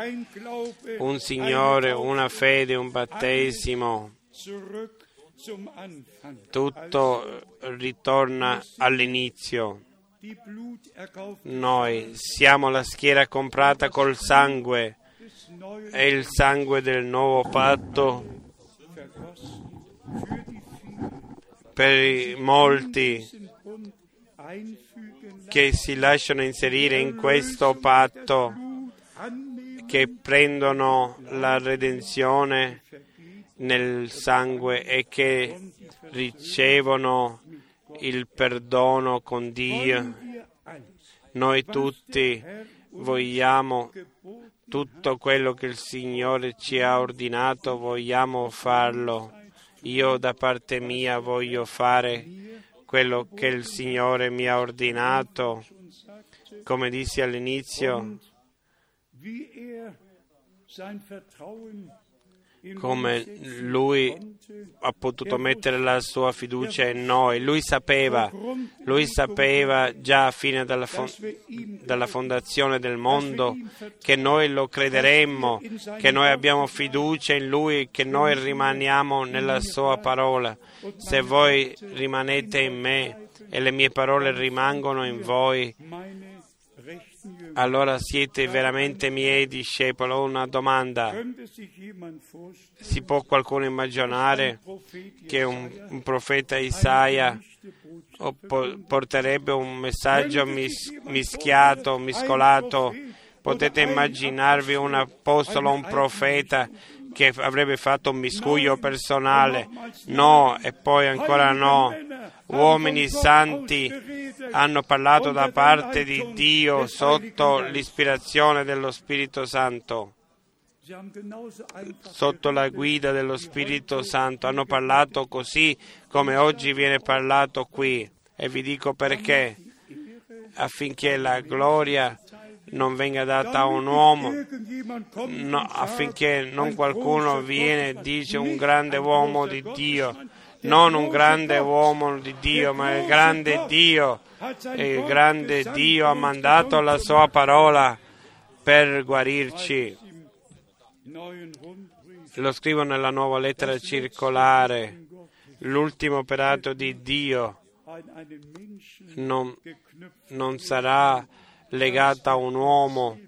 un Signore, una fede, un battesimo, tutto ritorna all'inizio. Noi siamo la schiera comprata col sangue, è il sangue del nuovo patto per i molti che si lasciano inserire in questo patto, che prendono la redenzione nel sangue e che ricevono il perdono con Dio. Noi tutti vogliamo tutto quello che il Signore ci ha ordinato, vogliamo farlo. Io da parte mia voglio fare quello che il Signore mi ha ordinato, come dissi all'inizio, come Lui ha potuto mettere la sua fiducia in noi. Lui sapeva, lui sapeva già ihm dalla fondazione del mondo che noi lo crederemmo, che noi abbiamo fiducia in Lui, che noi rimaniamo nella Sua parola. Se voi rimanete in me e le mie parole rimangono in voi. Allora siete veramente miei discepoli. Ho una domanda. Si può qualcuno immaginare che un, profeta Isaia porterebbe un messaggio mis- mischiato, miscolato. Potete immaginarvi un apostolo, un profeta che avrebbe fatto un miscuglio personale? No, e poi ancora no. Uomini santi hanno parlato da parte di Dio sotto l'ispirazione dello Spirito Santo sotto la guida dello Spirito Santo. Hanno parlato così come oggi viene parlato qui. E vi dico perché. Affinché la gloria non venga data a un uomo, no, affinché non qualcuno viene e dice un grande uomo di Dio, non un grande uomo di Dio, ma il grande Dio. E il grande Dio ha mandato la sua parola per guarirci. Lo scrivo nella nuova lettera circolare. L'ultimo operato di Dio non, non sarà legato a un uomo.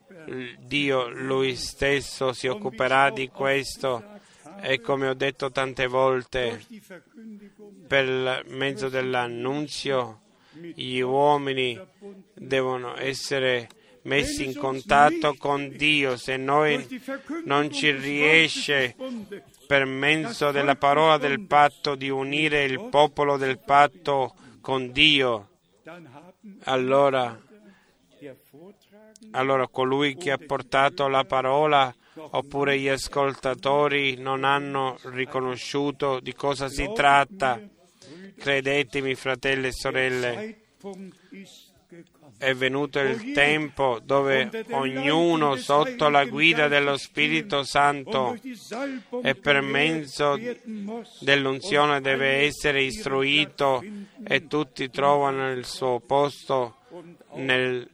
Dio lui stesso si occuperà di questo e come ho detto tante volte, per mezzo dell'annunzio gli uomini devono essere messi in contatto con Dio. Se noi non ci riesce per mezzo della parola del patto di unire il popolo del patto con Dio, allora, allora colui che ha portato la parola oppure gli ascoltatori non hanno riconosciuto di cosa si tratta. Credetemi, fratelli e sorelle, è venuto il tempo dove ognuno sotto la guida dello Spirito Santo e per mezzo dell'unzione deve essere istruito e tutti trovano il suo posto nel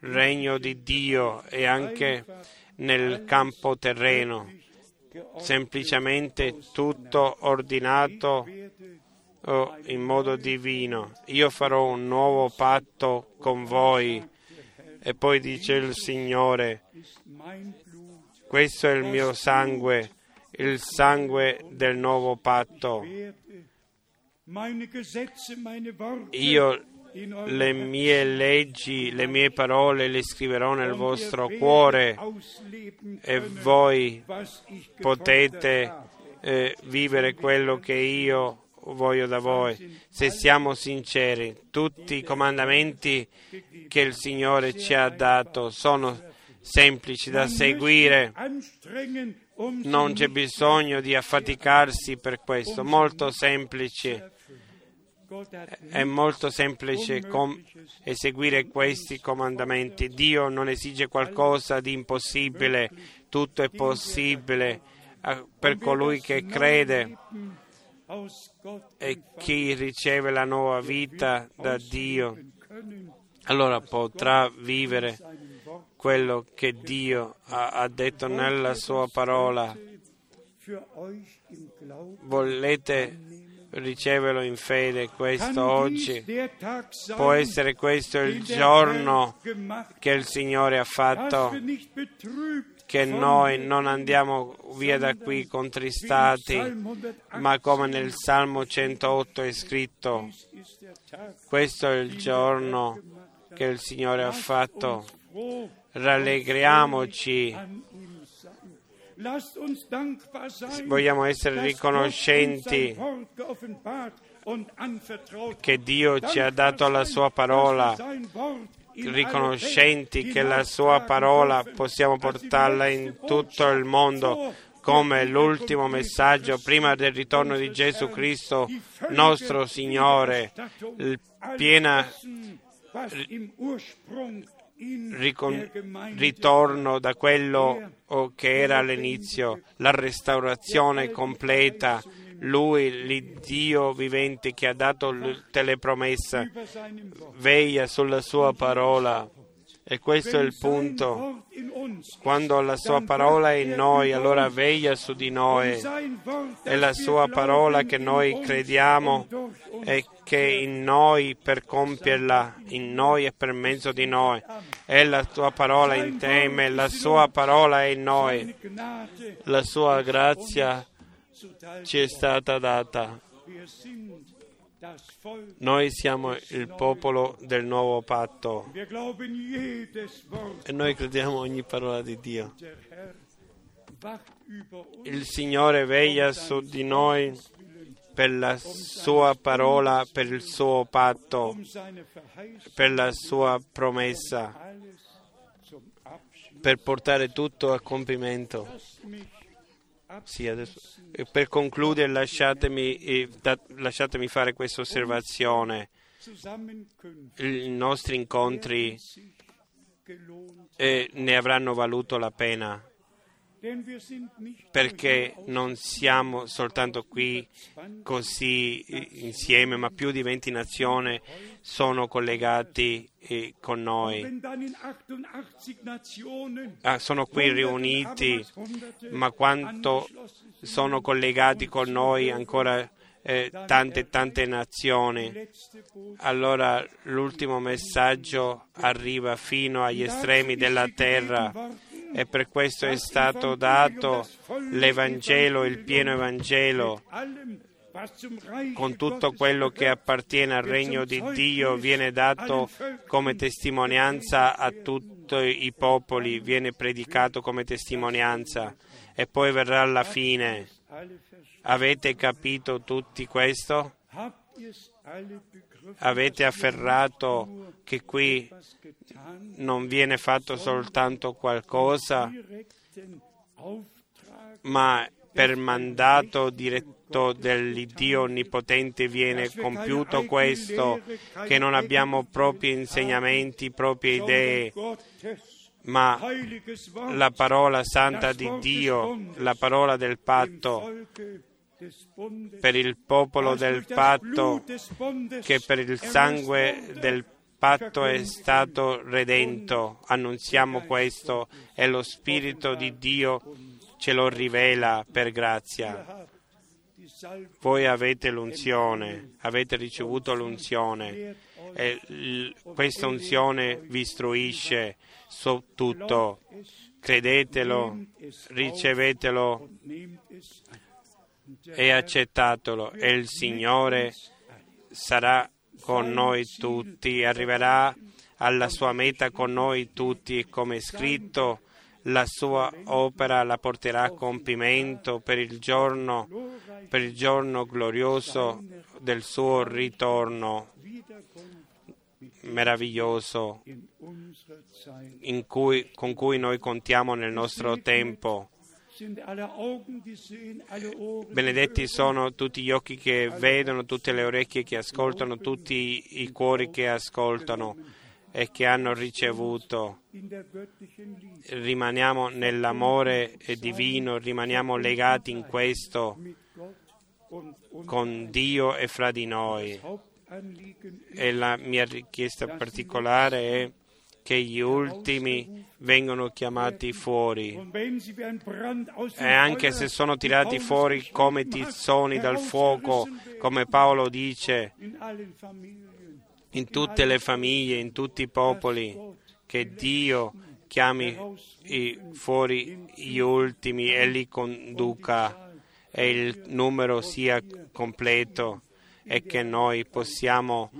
regno di Dio e anche nel campo terreno. Semplicemente tutto ordinato in modo divino. Io farò un nuovo patto con voi. E poi dice il Signore, questo è il mio sangue, il sangue del nuovo patto. Io le mie leggi, le mie parole le scriverò nel vostro cuore e voi potete eh, vivere quello che io voglio da voi. Se siamo sinceri, tutti i comandamenti che il Signore ci ha dato sono semplici da seguire. Non c'è bisogno di affaticarsi per questo, molto semplice. È molto semplice com- eseguire questi comandamenti. Dio non esige qualcosa di impossibile, tutto è possibile per colui che crede e chi riceve la nuova vita da Dio, allora potrà vivere quello che Dio ha, ha detto nella sua parola. Volete riceverlo in fede questo oggi? Può essere questo il giorno che il Signore ha fatto, che noi non andiamo via da qui contristati, ma come nel Salmo 108 è scritto, questo è il giorno che il Signore ha fatto. Rallegriamoci Vogliamo essere riconoscenti che Dio ci ha dato la sua parola, riconoscenti che la sua parola possiamo portarla in tutto il mondo come l'ultimo messaggio prima del ritorno di Gesù Cristo, nostro Signore, piena ritorno da quello che era all'inizio, la restaurazione completa, lui, l'Iddio vivente che ha dato tutte le promesse, veglia sulla sua parola. E questo è il punto. Quando la sua parola è in noi, allora veglia su di noi. È la sua parola che noi crediamo e che in noi per compierla, in noi e per mezzo di noi. È la tua parola in te, la sua parola è in noi. La sua grazia ci è stata data. Noi siamo il popolo del nuovo patto e noi crediamo ogni parola di Dio. Il Signore veglia su di noi per la sua parola, per il suo patto, per la sua promessa, per portare tutto a compimento. Sì, adesso, per concludere lasciatemi, eh, lasciatemi fare questa osservazione. I nostri incontri eh, ne avranno valuto la pena perché non siamo soltanto qui così insieme, ma più di 20 nazioni sono collegati eh, con noi. Ah, sono qui riuniti, ma quanto sono collegati con noi ancora eh, tante tante nazioni. Allora l'ultimo messaggio arriva fino agli estremi della terra e per questo è stato dato l'Evangelo, il pieno Evangelo. Con tutto quello che appartiene al regno di Dio viene dato come testimonianza a tutti i popoli, viene predicato come testimonianza e poi verrà la fine. Avete capito tutti questo? Avete afferrato che qui non viene fatto soltanto qualcosa, ma per mandato diretto dell'Iddio Onnipotente viene compiuto questo, che non abbiamo propri insegnamenti, proprie idee, ma la parola santa di Dio, la parola del patto, per il popolo del patto, che per il sangue del patto è stato redento. Annunziamo questo e lo Spirito di Dio ce lo rivela per grazia. Voi avete l'unzione, avete ricevuto l'unzione e questa unzione vi istruisce su tutto. Credetelo, ricevetelo e accettatelo e il Signore sarà con noi tutti, arriverà alla sua meta con noi tutti, come è scritto, la sua opera la porterà a compimento per il giorno, per il giorno glorioso del suo ritorno meraviglioso cui, con cui noi contiamo nel nostro tempo. Benedetti sono tutti gli occhi che vedono, tutte le orecchie che ascoltano, tutti i cuori che ascoltano e che hanno ricevuto. Rimaniamo nell'amore divino, rimaniamo legati in questo con Dio e fra di noi. E la mia richiesta particolare è che gli ultimi vengono chiamati fuori e anche se sono tirati fuori come tizzoni dal fuoco, come Paolo dice, in tutte le famiglie, in tutti i popoli, che Dio chiami fuori gli ultimi e li conduca e il numero sia completo e che noi possiamo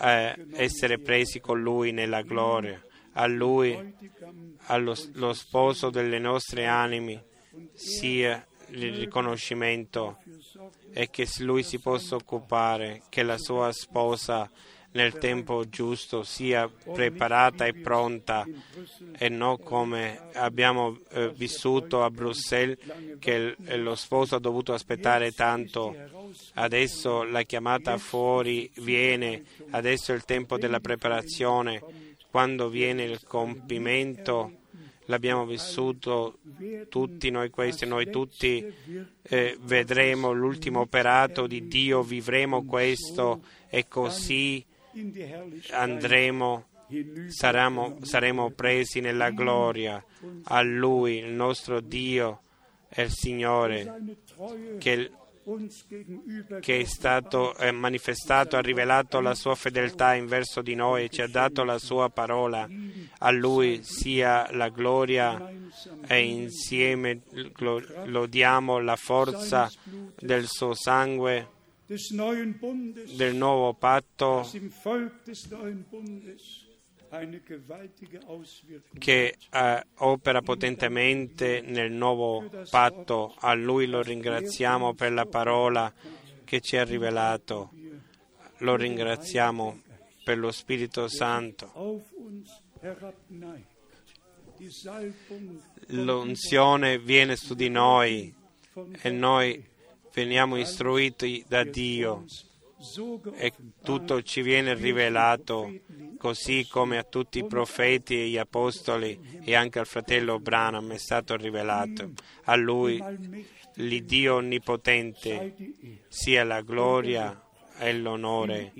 eh, essere presi con Lui nella gloria. A Lui, allo lo sposo delle nostre anime, sia il riconoscimento e che Lui si possa occupare, che la sua sposa nel tempo giusto sia preparata e pronta e non come abbiamo eh, vissuto a Bruxelles che lo sposo ha dovuto aspettare tanto. Adesso la chiamata fuori viene, adesso è il tempo della preparazione. Quando viene il compimento l'abbiamo vissuto tutti noi questi, noi tutti eh, vedremo l'ultimo operato di Dio, vivremo questo e così andremo, saremo, saremo presi nella gloria a Lui, il nostro Dio e il Signore, che, che è stato è manifestato, ha rivelato la sua fedeltà in verso di noi e ci ha dato la sua parola. A Lui sia la gloria e insieme lodiamo la forza del suo sangue del nuovo patto che eh, opera potentemente nel nuovo patto. A Lui lo ringraziamo per la parola che ci ha rivelato. Lo ringraziamo per lo Spirito Santo. L'unzione viene su di noi e noi veniamo istruiti da Dio e tutto ci viene rivelato, così come a tutti i profeti e gli apostoli e anche al fratello Branham è stato rivelato. A lui, l'Iddio Onnipotente, sia la gloria e l'onore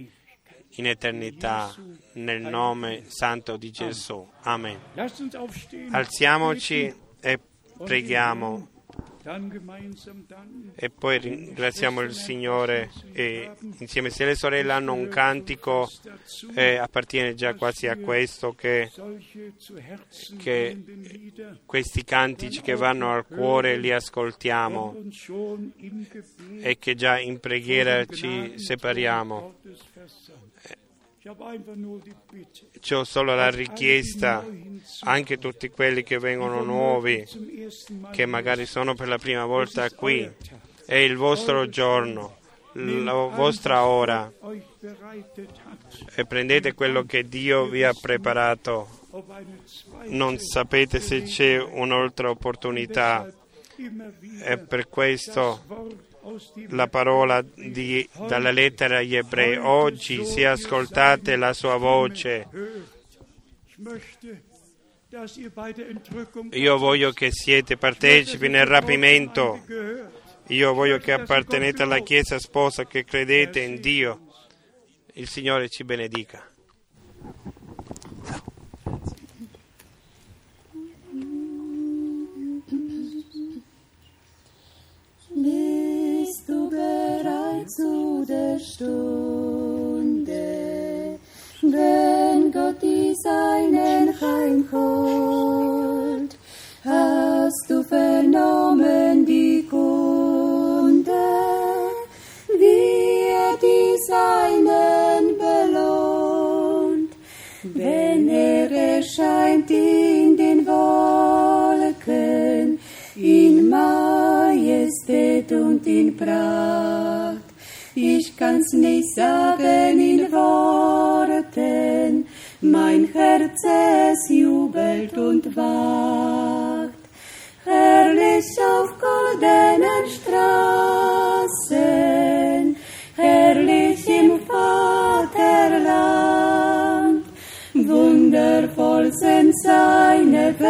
in eternità, nel nome santo di Gesù. Amen. Alziamoci e preghiamo. E poi ringraziamo il Signore e insieme se le sorelle hanno un cantico eh, appartiene già quasi a questo che, che questi cantici che vanno al cuore li ascoltiamo e che già in preghiera ci separiamo. C'ho solo la richiesta, anche tutti quelli che vengono nuovi, che magari sono per la prima volta qui, è il vostro giorno, la vostra ora, e prendete quello che Dio vi ha preparato. Non sapete se c'è un'altra opportunità. E per questo la parola di, dalla lettera agli ebrei. Oggi se ascoltate la sua voce, io voglio che siete partecipi nel rapimento. Io voglio che appartenete alla Chiesa sposa, che credete in Dio. Il Signore ci benedica. Zu der Stunde, wenn Gott die Seinen heimholt? Hast du vernommen die Kunde, wie er die Seinen belohnt, wenn er erscheint in den Wolken, in Majestät und in Pracht. Ich kann's nicht sagen in Worten, mein Herz es jubelt und wacht. Herrlich auf goldenen Straßen, herrlich im Vaterland, Wundervoll sind seine Werke,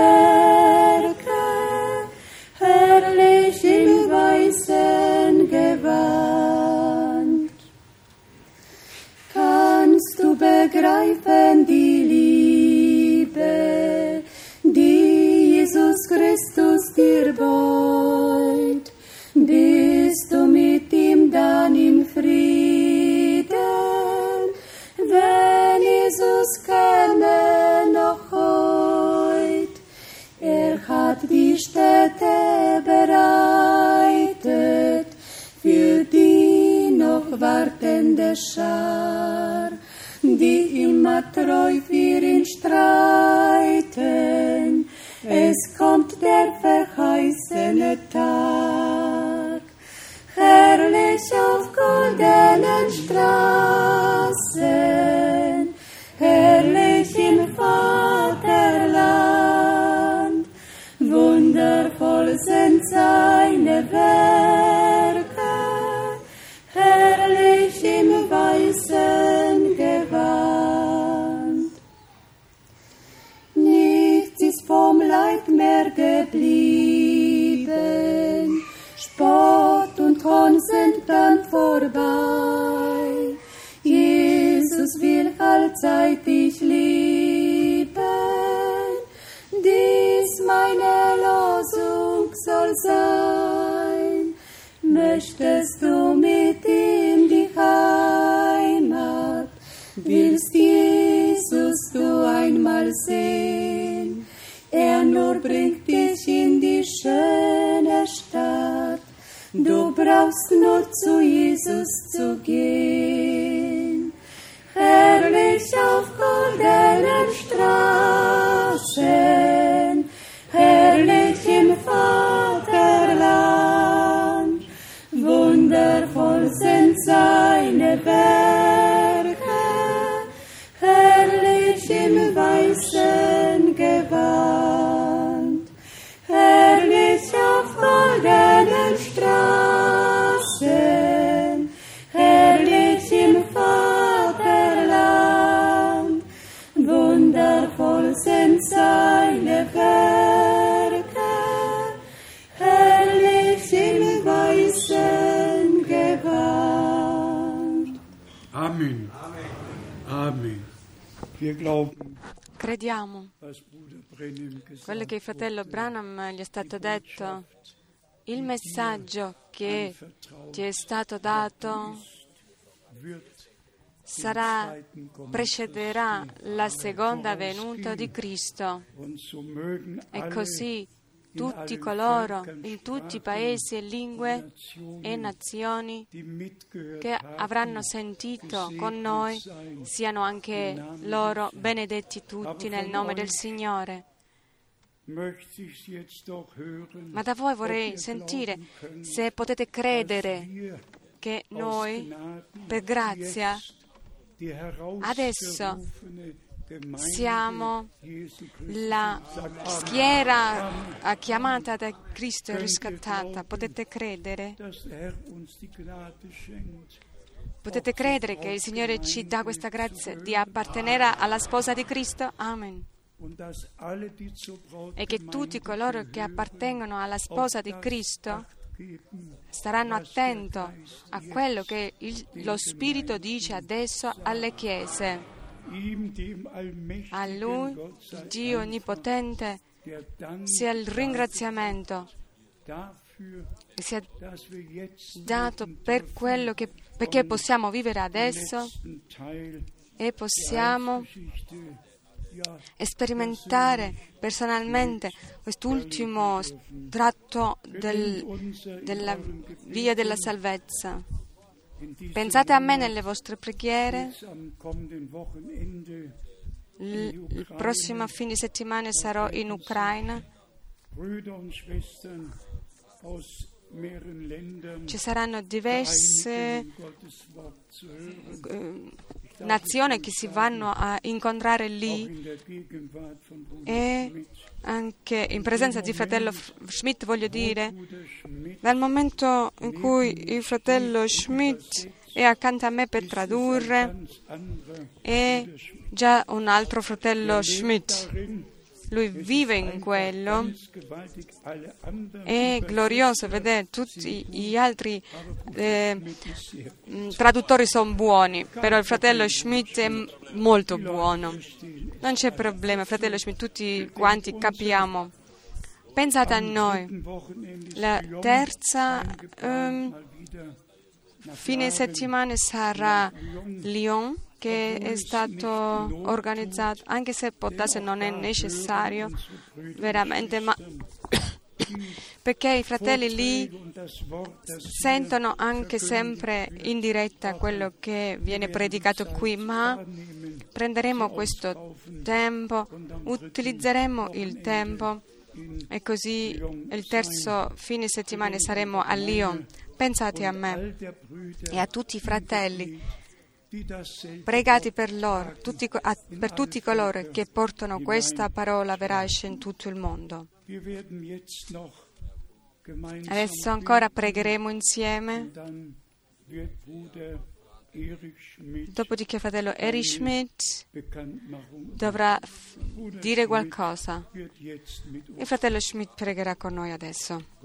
che il fratello Branham gli è stato detto, il messaggio che ti è stato dato sarà, precederà la seconda venuta di Cristo e così tutti coloro in tutti i paesi e lingue e nazioni che avranno sentito con noi siano anche loro benedetti tutti nel nome del Signore. Ma da voi vorrei sentire se potete credere che noi, per grazia, adesso siamo la schiera chiamata da Cristo e riscattata. Potete credere? Potete credere che il Signore ci dà questa grazia di appartenere alla sposa di Cristo? Amen. E che tutti coloro che appartengono alla sposa di Cristo staranno attenti a quello che il- lo Spirito dice adesso alle chiese. A Lui, Dio Onnipotente, sia il ringraziamento che sia dato per quello che, perché possiamo vivere adesso e possiamo Ja, sperimentare personalmente quest'ultimo tratto del- della via della salvezza. Pensate a me nelle vostre preghiere. Il, prossimo fine settimana sarò in Ucraina. Ci saranno diverse nazioni che si vanno a incontrare lì e anche in presenza di fratello Schmidt, voglio dire, dal momento in cui il fratello Schmidt è accanto a me per tradurre e già un altro fratello Schmidt. Lui vive in quello. È glorioso vedere tutti gli altri eh, mh, traduttori sono buoni, però il fratello Schmidt è molto buono. Non c'è problema, fratello Schmidt, tutti quanti capiamo. Pensate a noi. La terza nach fine settimana sarà Lyon che è stato organizzato, anche se darsi non è necessario veramente, ma perché i fratelli lì sentono anche sempre in diretta quello che viene predicato qui, ma prenderemo questo tempo, utilizzeremo il tempo e così il terzo fine settimana saremo a Lyon. Pensate a me e a tutti i fratelli, pregate per loro, tutti per tutti coloro che portano questa parola verace in tutto il mondo. Adesso ancora pregheremo insieme, dopodiché fratello Erich Schmidt dovrà dire qualcosa. Il fratello Schmidt pregherà con noi adesso.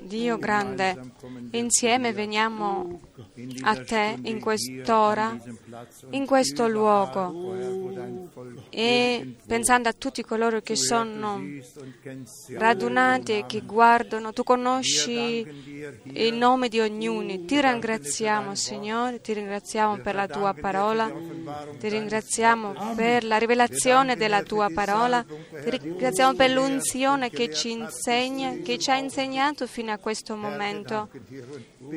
Dio grande, insieme veniamo a te in quest'ora, in questo luogo e pensando a tutti coloro che sono radunati e che guardano, tu conosci il nome di ognuno. Ti ringraziamo, Signore, ti ringraziamo per la tua parola, ti ringraziamo per la rivelazione della tua parola, ti ringraziamo per l'unzione che ci insegna, che ci ha insegnato fino a questo momento.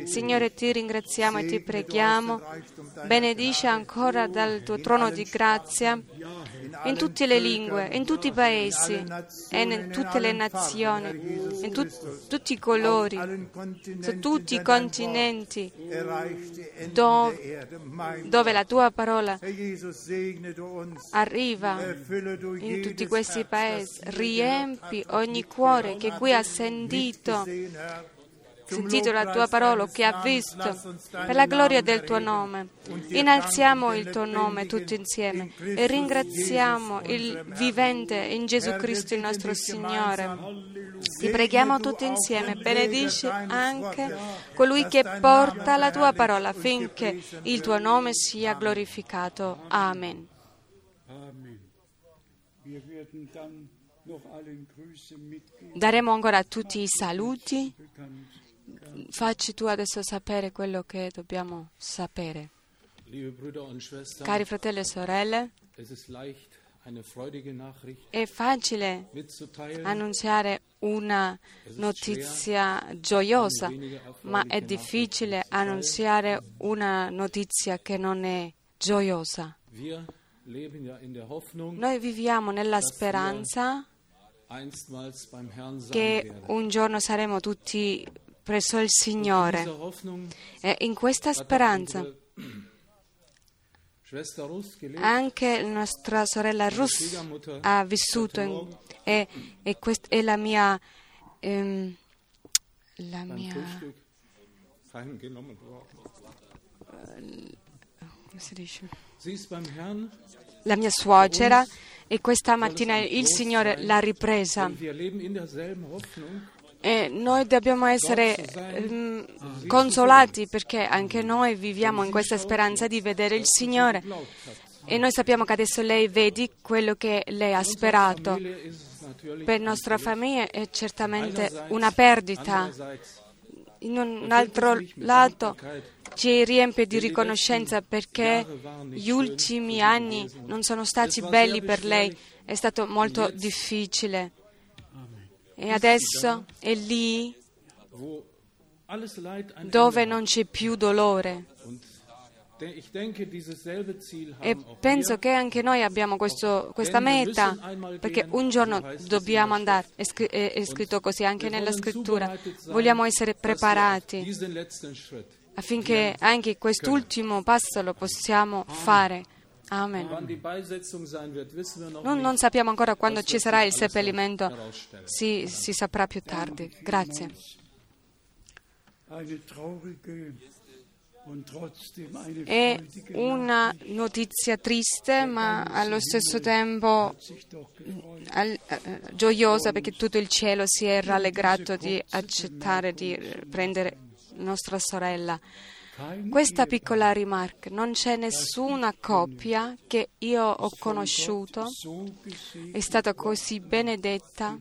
Signore, ti ringraziamo e ti preghiamo. Benedice ancora dal tuo trono di grazia in tutte le lingue, in tutti i paesi e in tutte le nazioni, in tu- tutti i colori, su tutti i continenti do- dove la tua parola arriva in tutti questi paesi. Riempi ogni cuore che qui ha sentito, sentito la tua parola, che ha visto, per la gloria del tuo nome. Innalziamo il tuo nome tutti insieme e ringraziamo il vivente in Gesù Cristo il nostro Signore. Ti preghiamo tutti insieme, benedici anche colui che porta la tua parola affinché il tuo nome sia glorificato. Amen. Amen. Daremo ancora a tutti i saluti. Facci tu adesso sapere quello che dobbiamo sapere. Cari fratelli e sorelle, è facile annunciare una notizia gioiosa, ma è difficile annunziare una notizia che non è gioiosa. Noi viviamo nella speranza che un giorno saremo tutti presso il Signore. E in questa speranza anche nostra sorella Rus ha vissuto in- e, e questa è la mia, ehm, la mia worden. come si dice? La mia suocera e questa mattina il Signore l'ha ripresa e noi dobbiamo essere ehm, consolati perché anche noi viviamo in questa speranza di vedere il Signore e noi sappiamo che adesso lei vedi quello che lei ha sperato. Per nostra famiglia è certamente una perdita. In un altro lato ci riempie di riconoscenza perché gli ultimi anni non sono stati belli per lei, è stato molto difficile. E adesso è lì dove non c'è più dolore. E penso che anche noi abbiamo questo- questa meta, perché un giorno dobbiamo andare, è, scr- è- scritto così anche nella scrittura, vogliamo essere preparati. Affinché anche quest'ultimo passo lo possiamo fare. Amen. Non, non sappiamo ancora quando ci sarà il seppellimento, si, si saprà più tardi. Grazie. È una notizia triste, ma allo stesso tempo al- eh, gioiosa perché tutto il cielo si è rallegrato di accettare di prendere nostra sorella. Questa piccola rimarca, non c'è nessuna coppia che io ho conosciuto, è stata così benedetta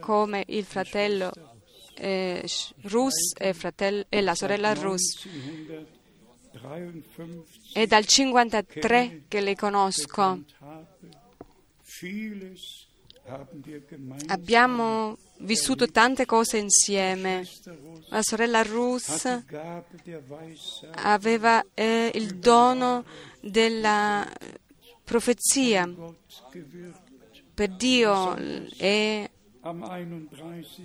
come il fratello eh, Rus e, fratel- e la sorella Rus. 1953 È dal 53 che le conosco. Abbiamo vissuto tante cose insieme. La sorella Weissagung aveva eh, il dono della profezia per Dio e Am 31.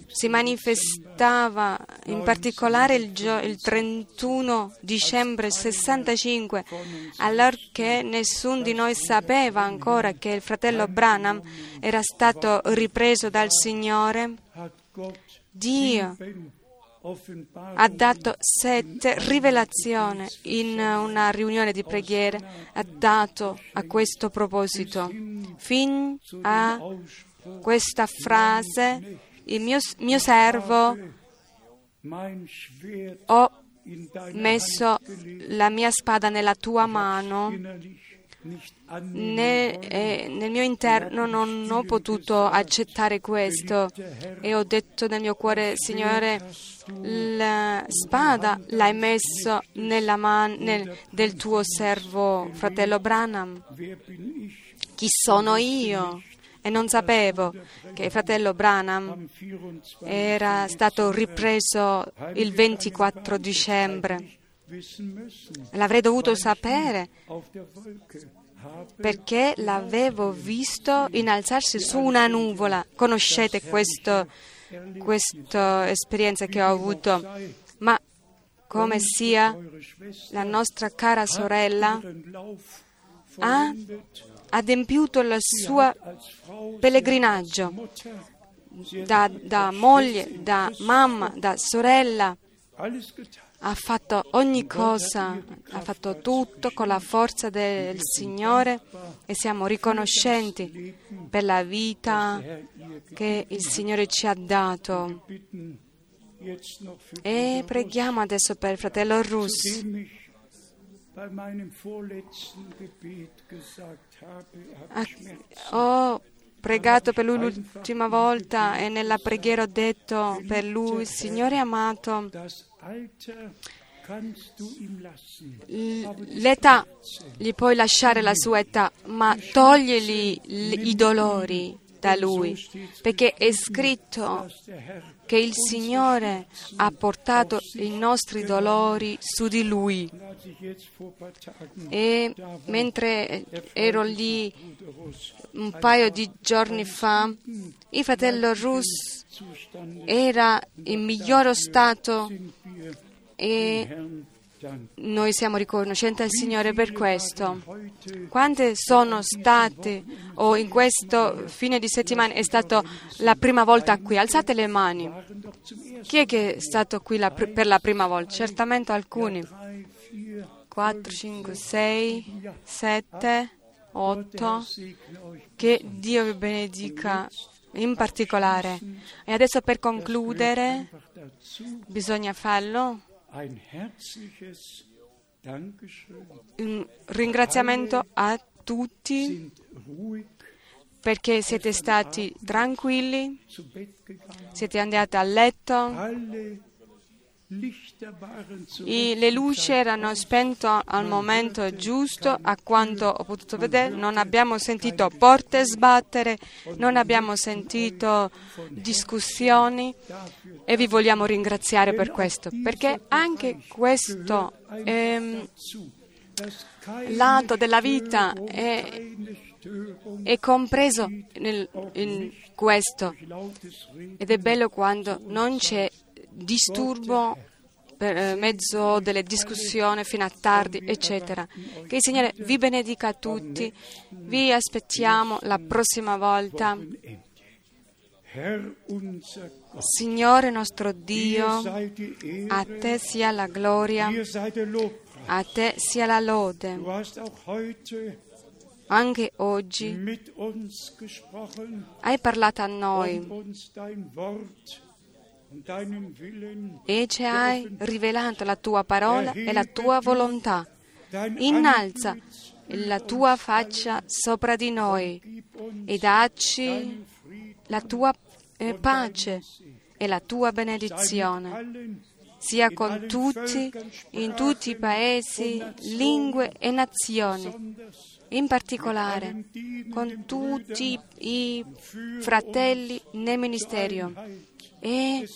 Si manifestava in particolare il, gio- il 31 dicembre 65, allorché nessuno di noi sapeva ancora che il fratello Branham era stato ripreso dal Signore. Dio ha dato sette rivelazioni in una riunione di preghiere, ha dato a questo proposito, fin a questa frase, il mio, mio servo ho messo la mia spada nella tua mano, innerlich nicht annehmen Ne- wollen. eh, nel mio interno non ho potuto accettare questo e ho detto nel mio cuore, Signore, la spada l'hai messo nella mano del tuo servo fratello Branham. Chi sono io? E non sapevo che il fratello Branham Am 24. era stato ripreso il 24 dicembre. L'avrei dovuto sapere perché l'avevo visto innalzarsi su una nuvola. Conoscete questo- questa esperienza che ho avuto, ma come sia, la nostra cara sorella ha vollendet. Adempiuto il suo pellegrinaggio. da, da moglie, da mamma, da sorella. Ha fatto ogni cosa, ha fatto tutto con la forza del Signore e siamo riconoscenti per la vita che il Signore ci ha dato. E preghiamo adesso per il fratello Rus. Ho pregato per lui l'ultima volta e nella preghiera ho detto per lui, Signore amato, l'età gli puoi lasciare la sua età, ma togli i dolori da lui, perché è scritto che il Signore ha portato i nostri dolori su di lui. E mentre ero lì un paio di giorni fa, il fratello Rus era in migliore stato e. noi siamo riconoscenti al Signore per questo. Quante sono state o in questo fine di settimana è stata la prima volta qui? Alzate le mani. Chi è che è stato qui la pr- per la prima volta? Certamente alcuni. drei, vier. 4, 5, 6, 7, 8. Segne euch Che Dio vi benedica in particolare. E adesso per concludere bisogna farlo. Un ringraziamento a tutti perché siete stati tranquilli, siete andati a letto, I- le luci erano spente al momento giusto, a quanto ho potuto vedere, non abbiamo sentito porte sbattere, non abbiamo sentito discussioni e vi vogliamo ringraziare per questo, perché anche questo ehm, lato della vita è, è compreso nel- in questo. Ed è bello quando non c'è disturbo per eh, mezzo delle discussioni fino a tardi, eccetera. Che il Signore vi benedica a tutti, vi aspettiamo la prossima volta. Signore nostro Dio, a te sia la gloria. A te sia la lode. Anche oggi hai parlato a noi e ci hai rivelato la tua parola e la tua volontà. Innalza la tua faccia sopra di noi e dacci la tua eh, pace e la tua benedizione, sia con tutti, in tutti i paesi, lingue e nazioni, in particolare con tutti i fratelli nel ministero e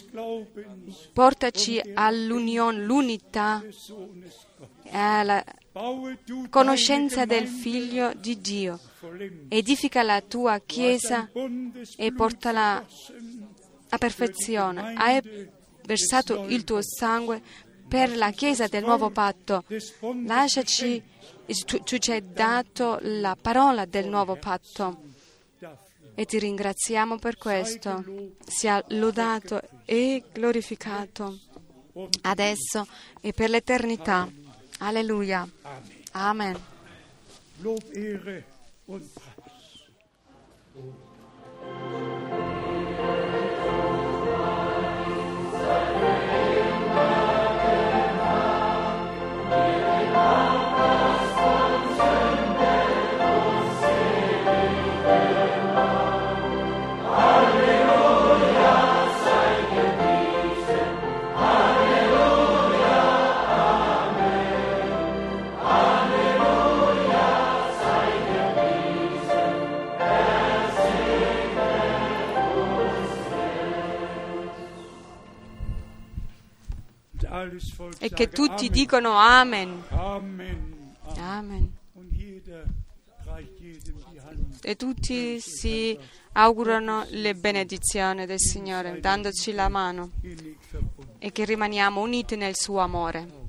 portaci all'unione, l'unità des Sohnes Gottes. e alla conoscenza del Figlio di Dio. Edifica la tua Chiesa e portala a perfezione. Hai versato il tuo sangue per la Chiesa del nuovo patto. Lasciaci, tu, tu ci hai dato la parola del nuovo patto. E ti ringraziamo per questo. Sia lodato e glorificato adesso e per l'eternità. Alleluia. Amen. Lob, Ehre und Preis. E che tutti dicono Amen. Amen. E tutti si augurano le benedizioni del Signore, dandoci la mano e che rimaniamo uniti nel suo amore.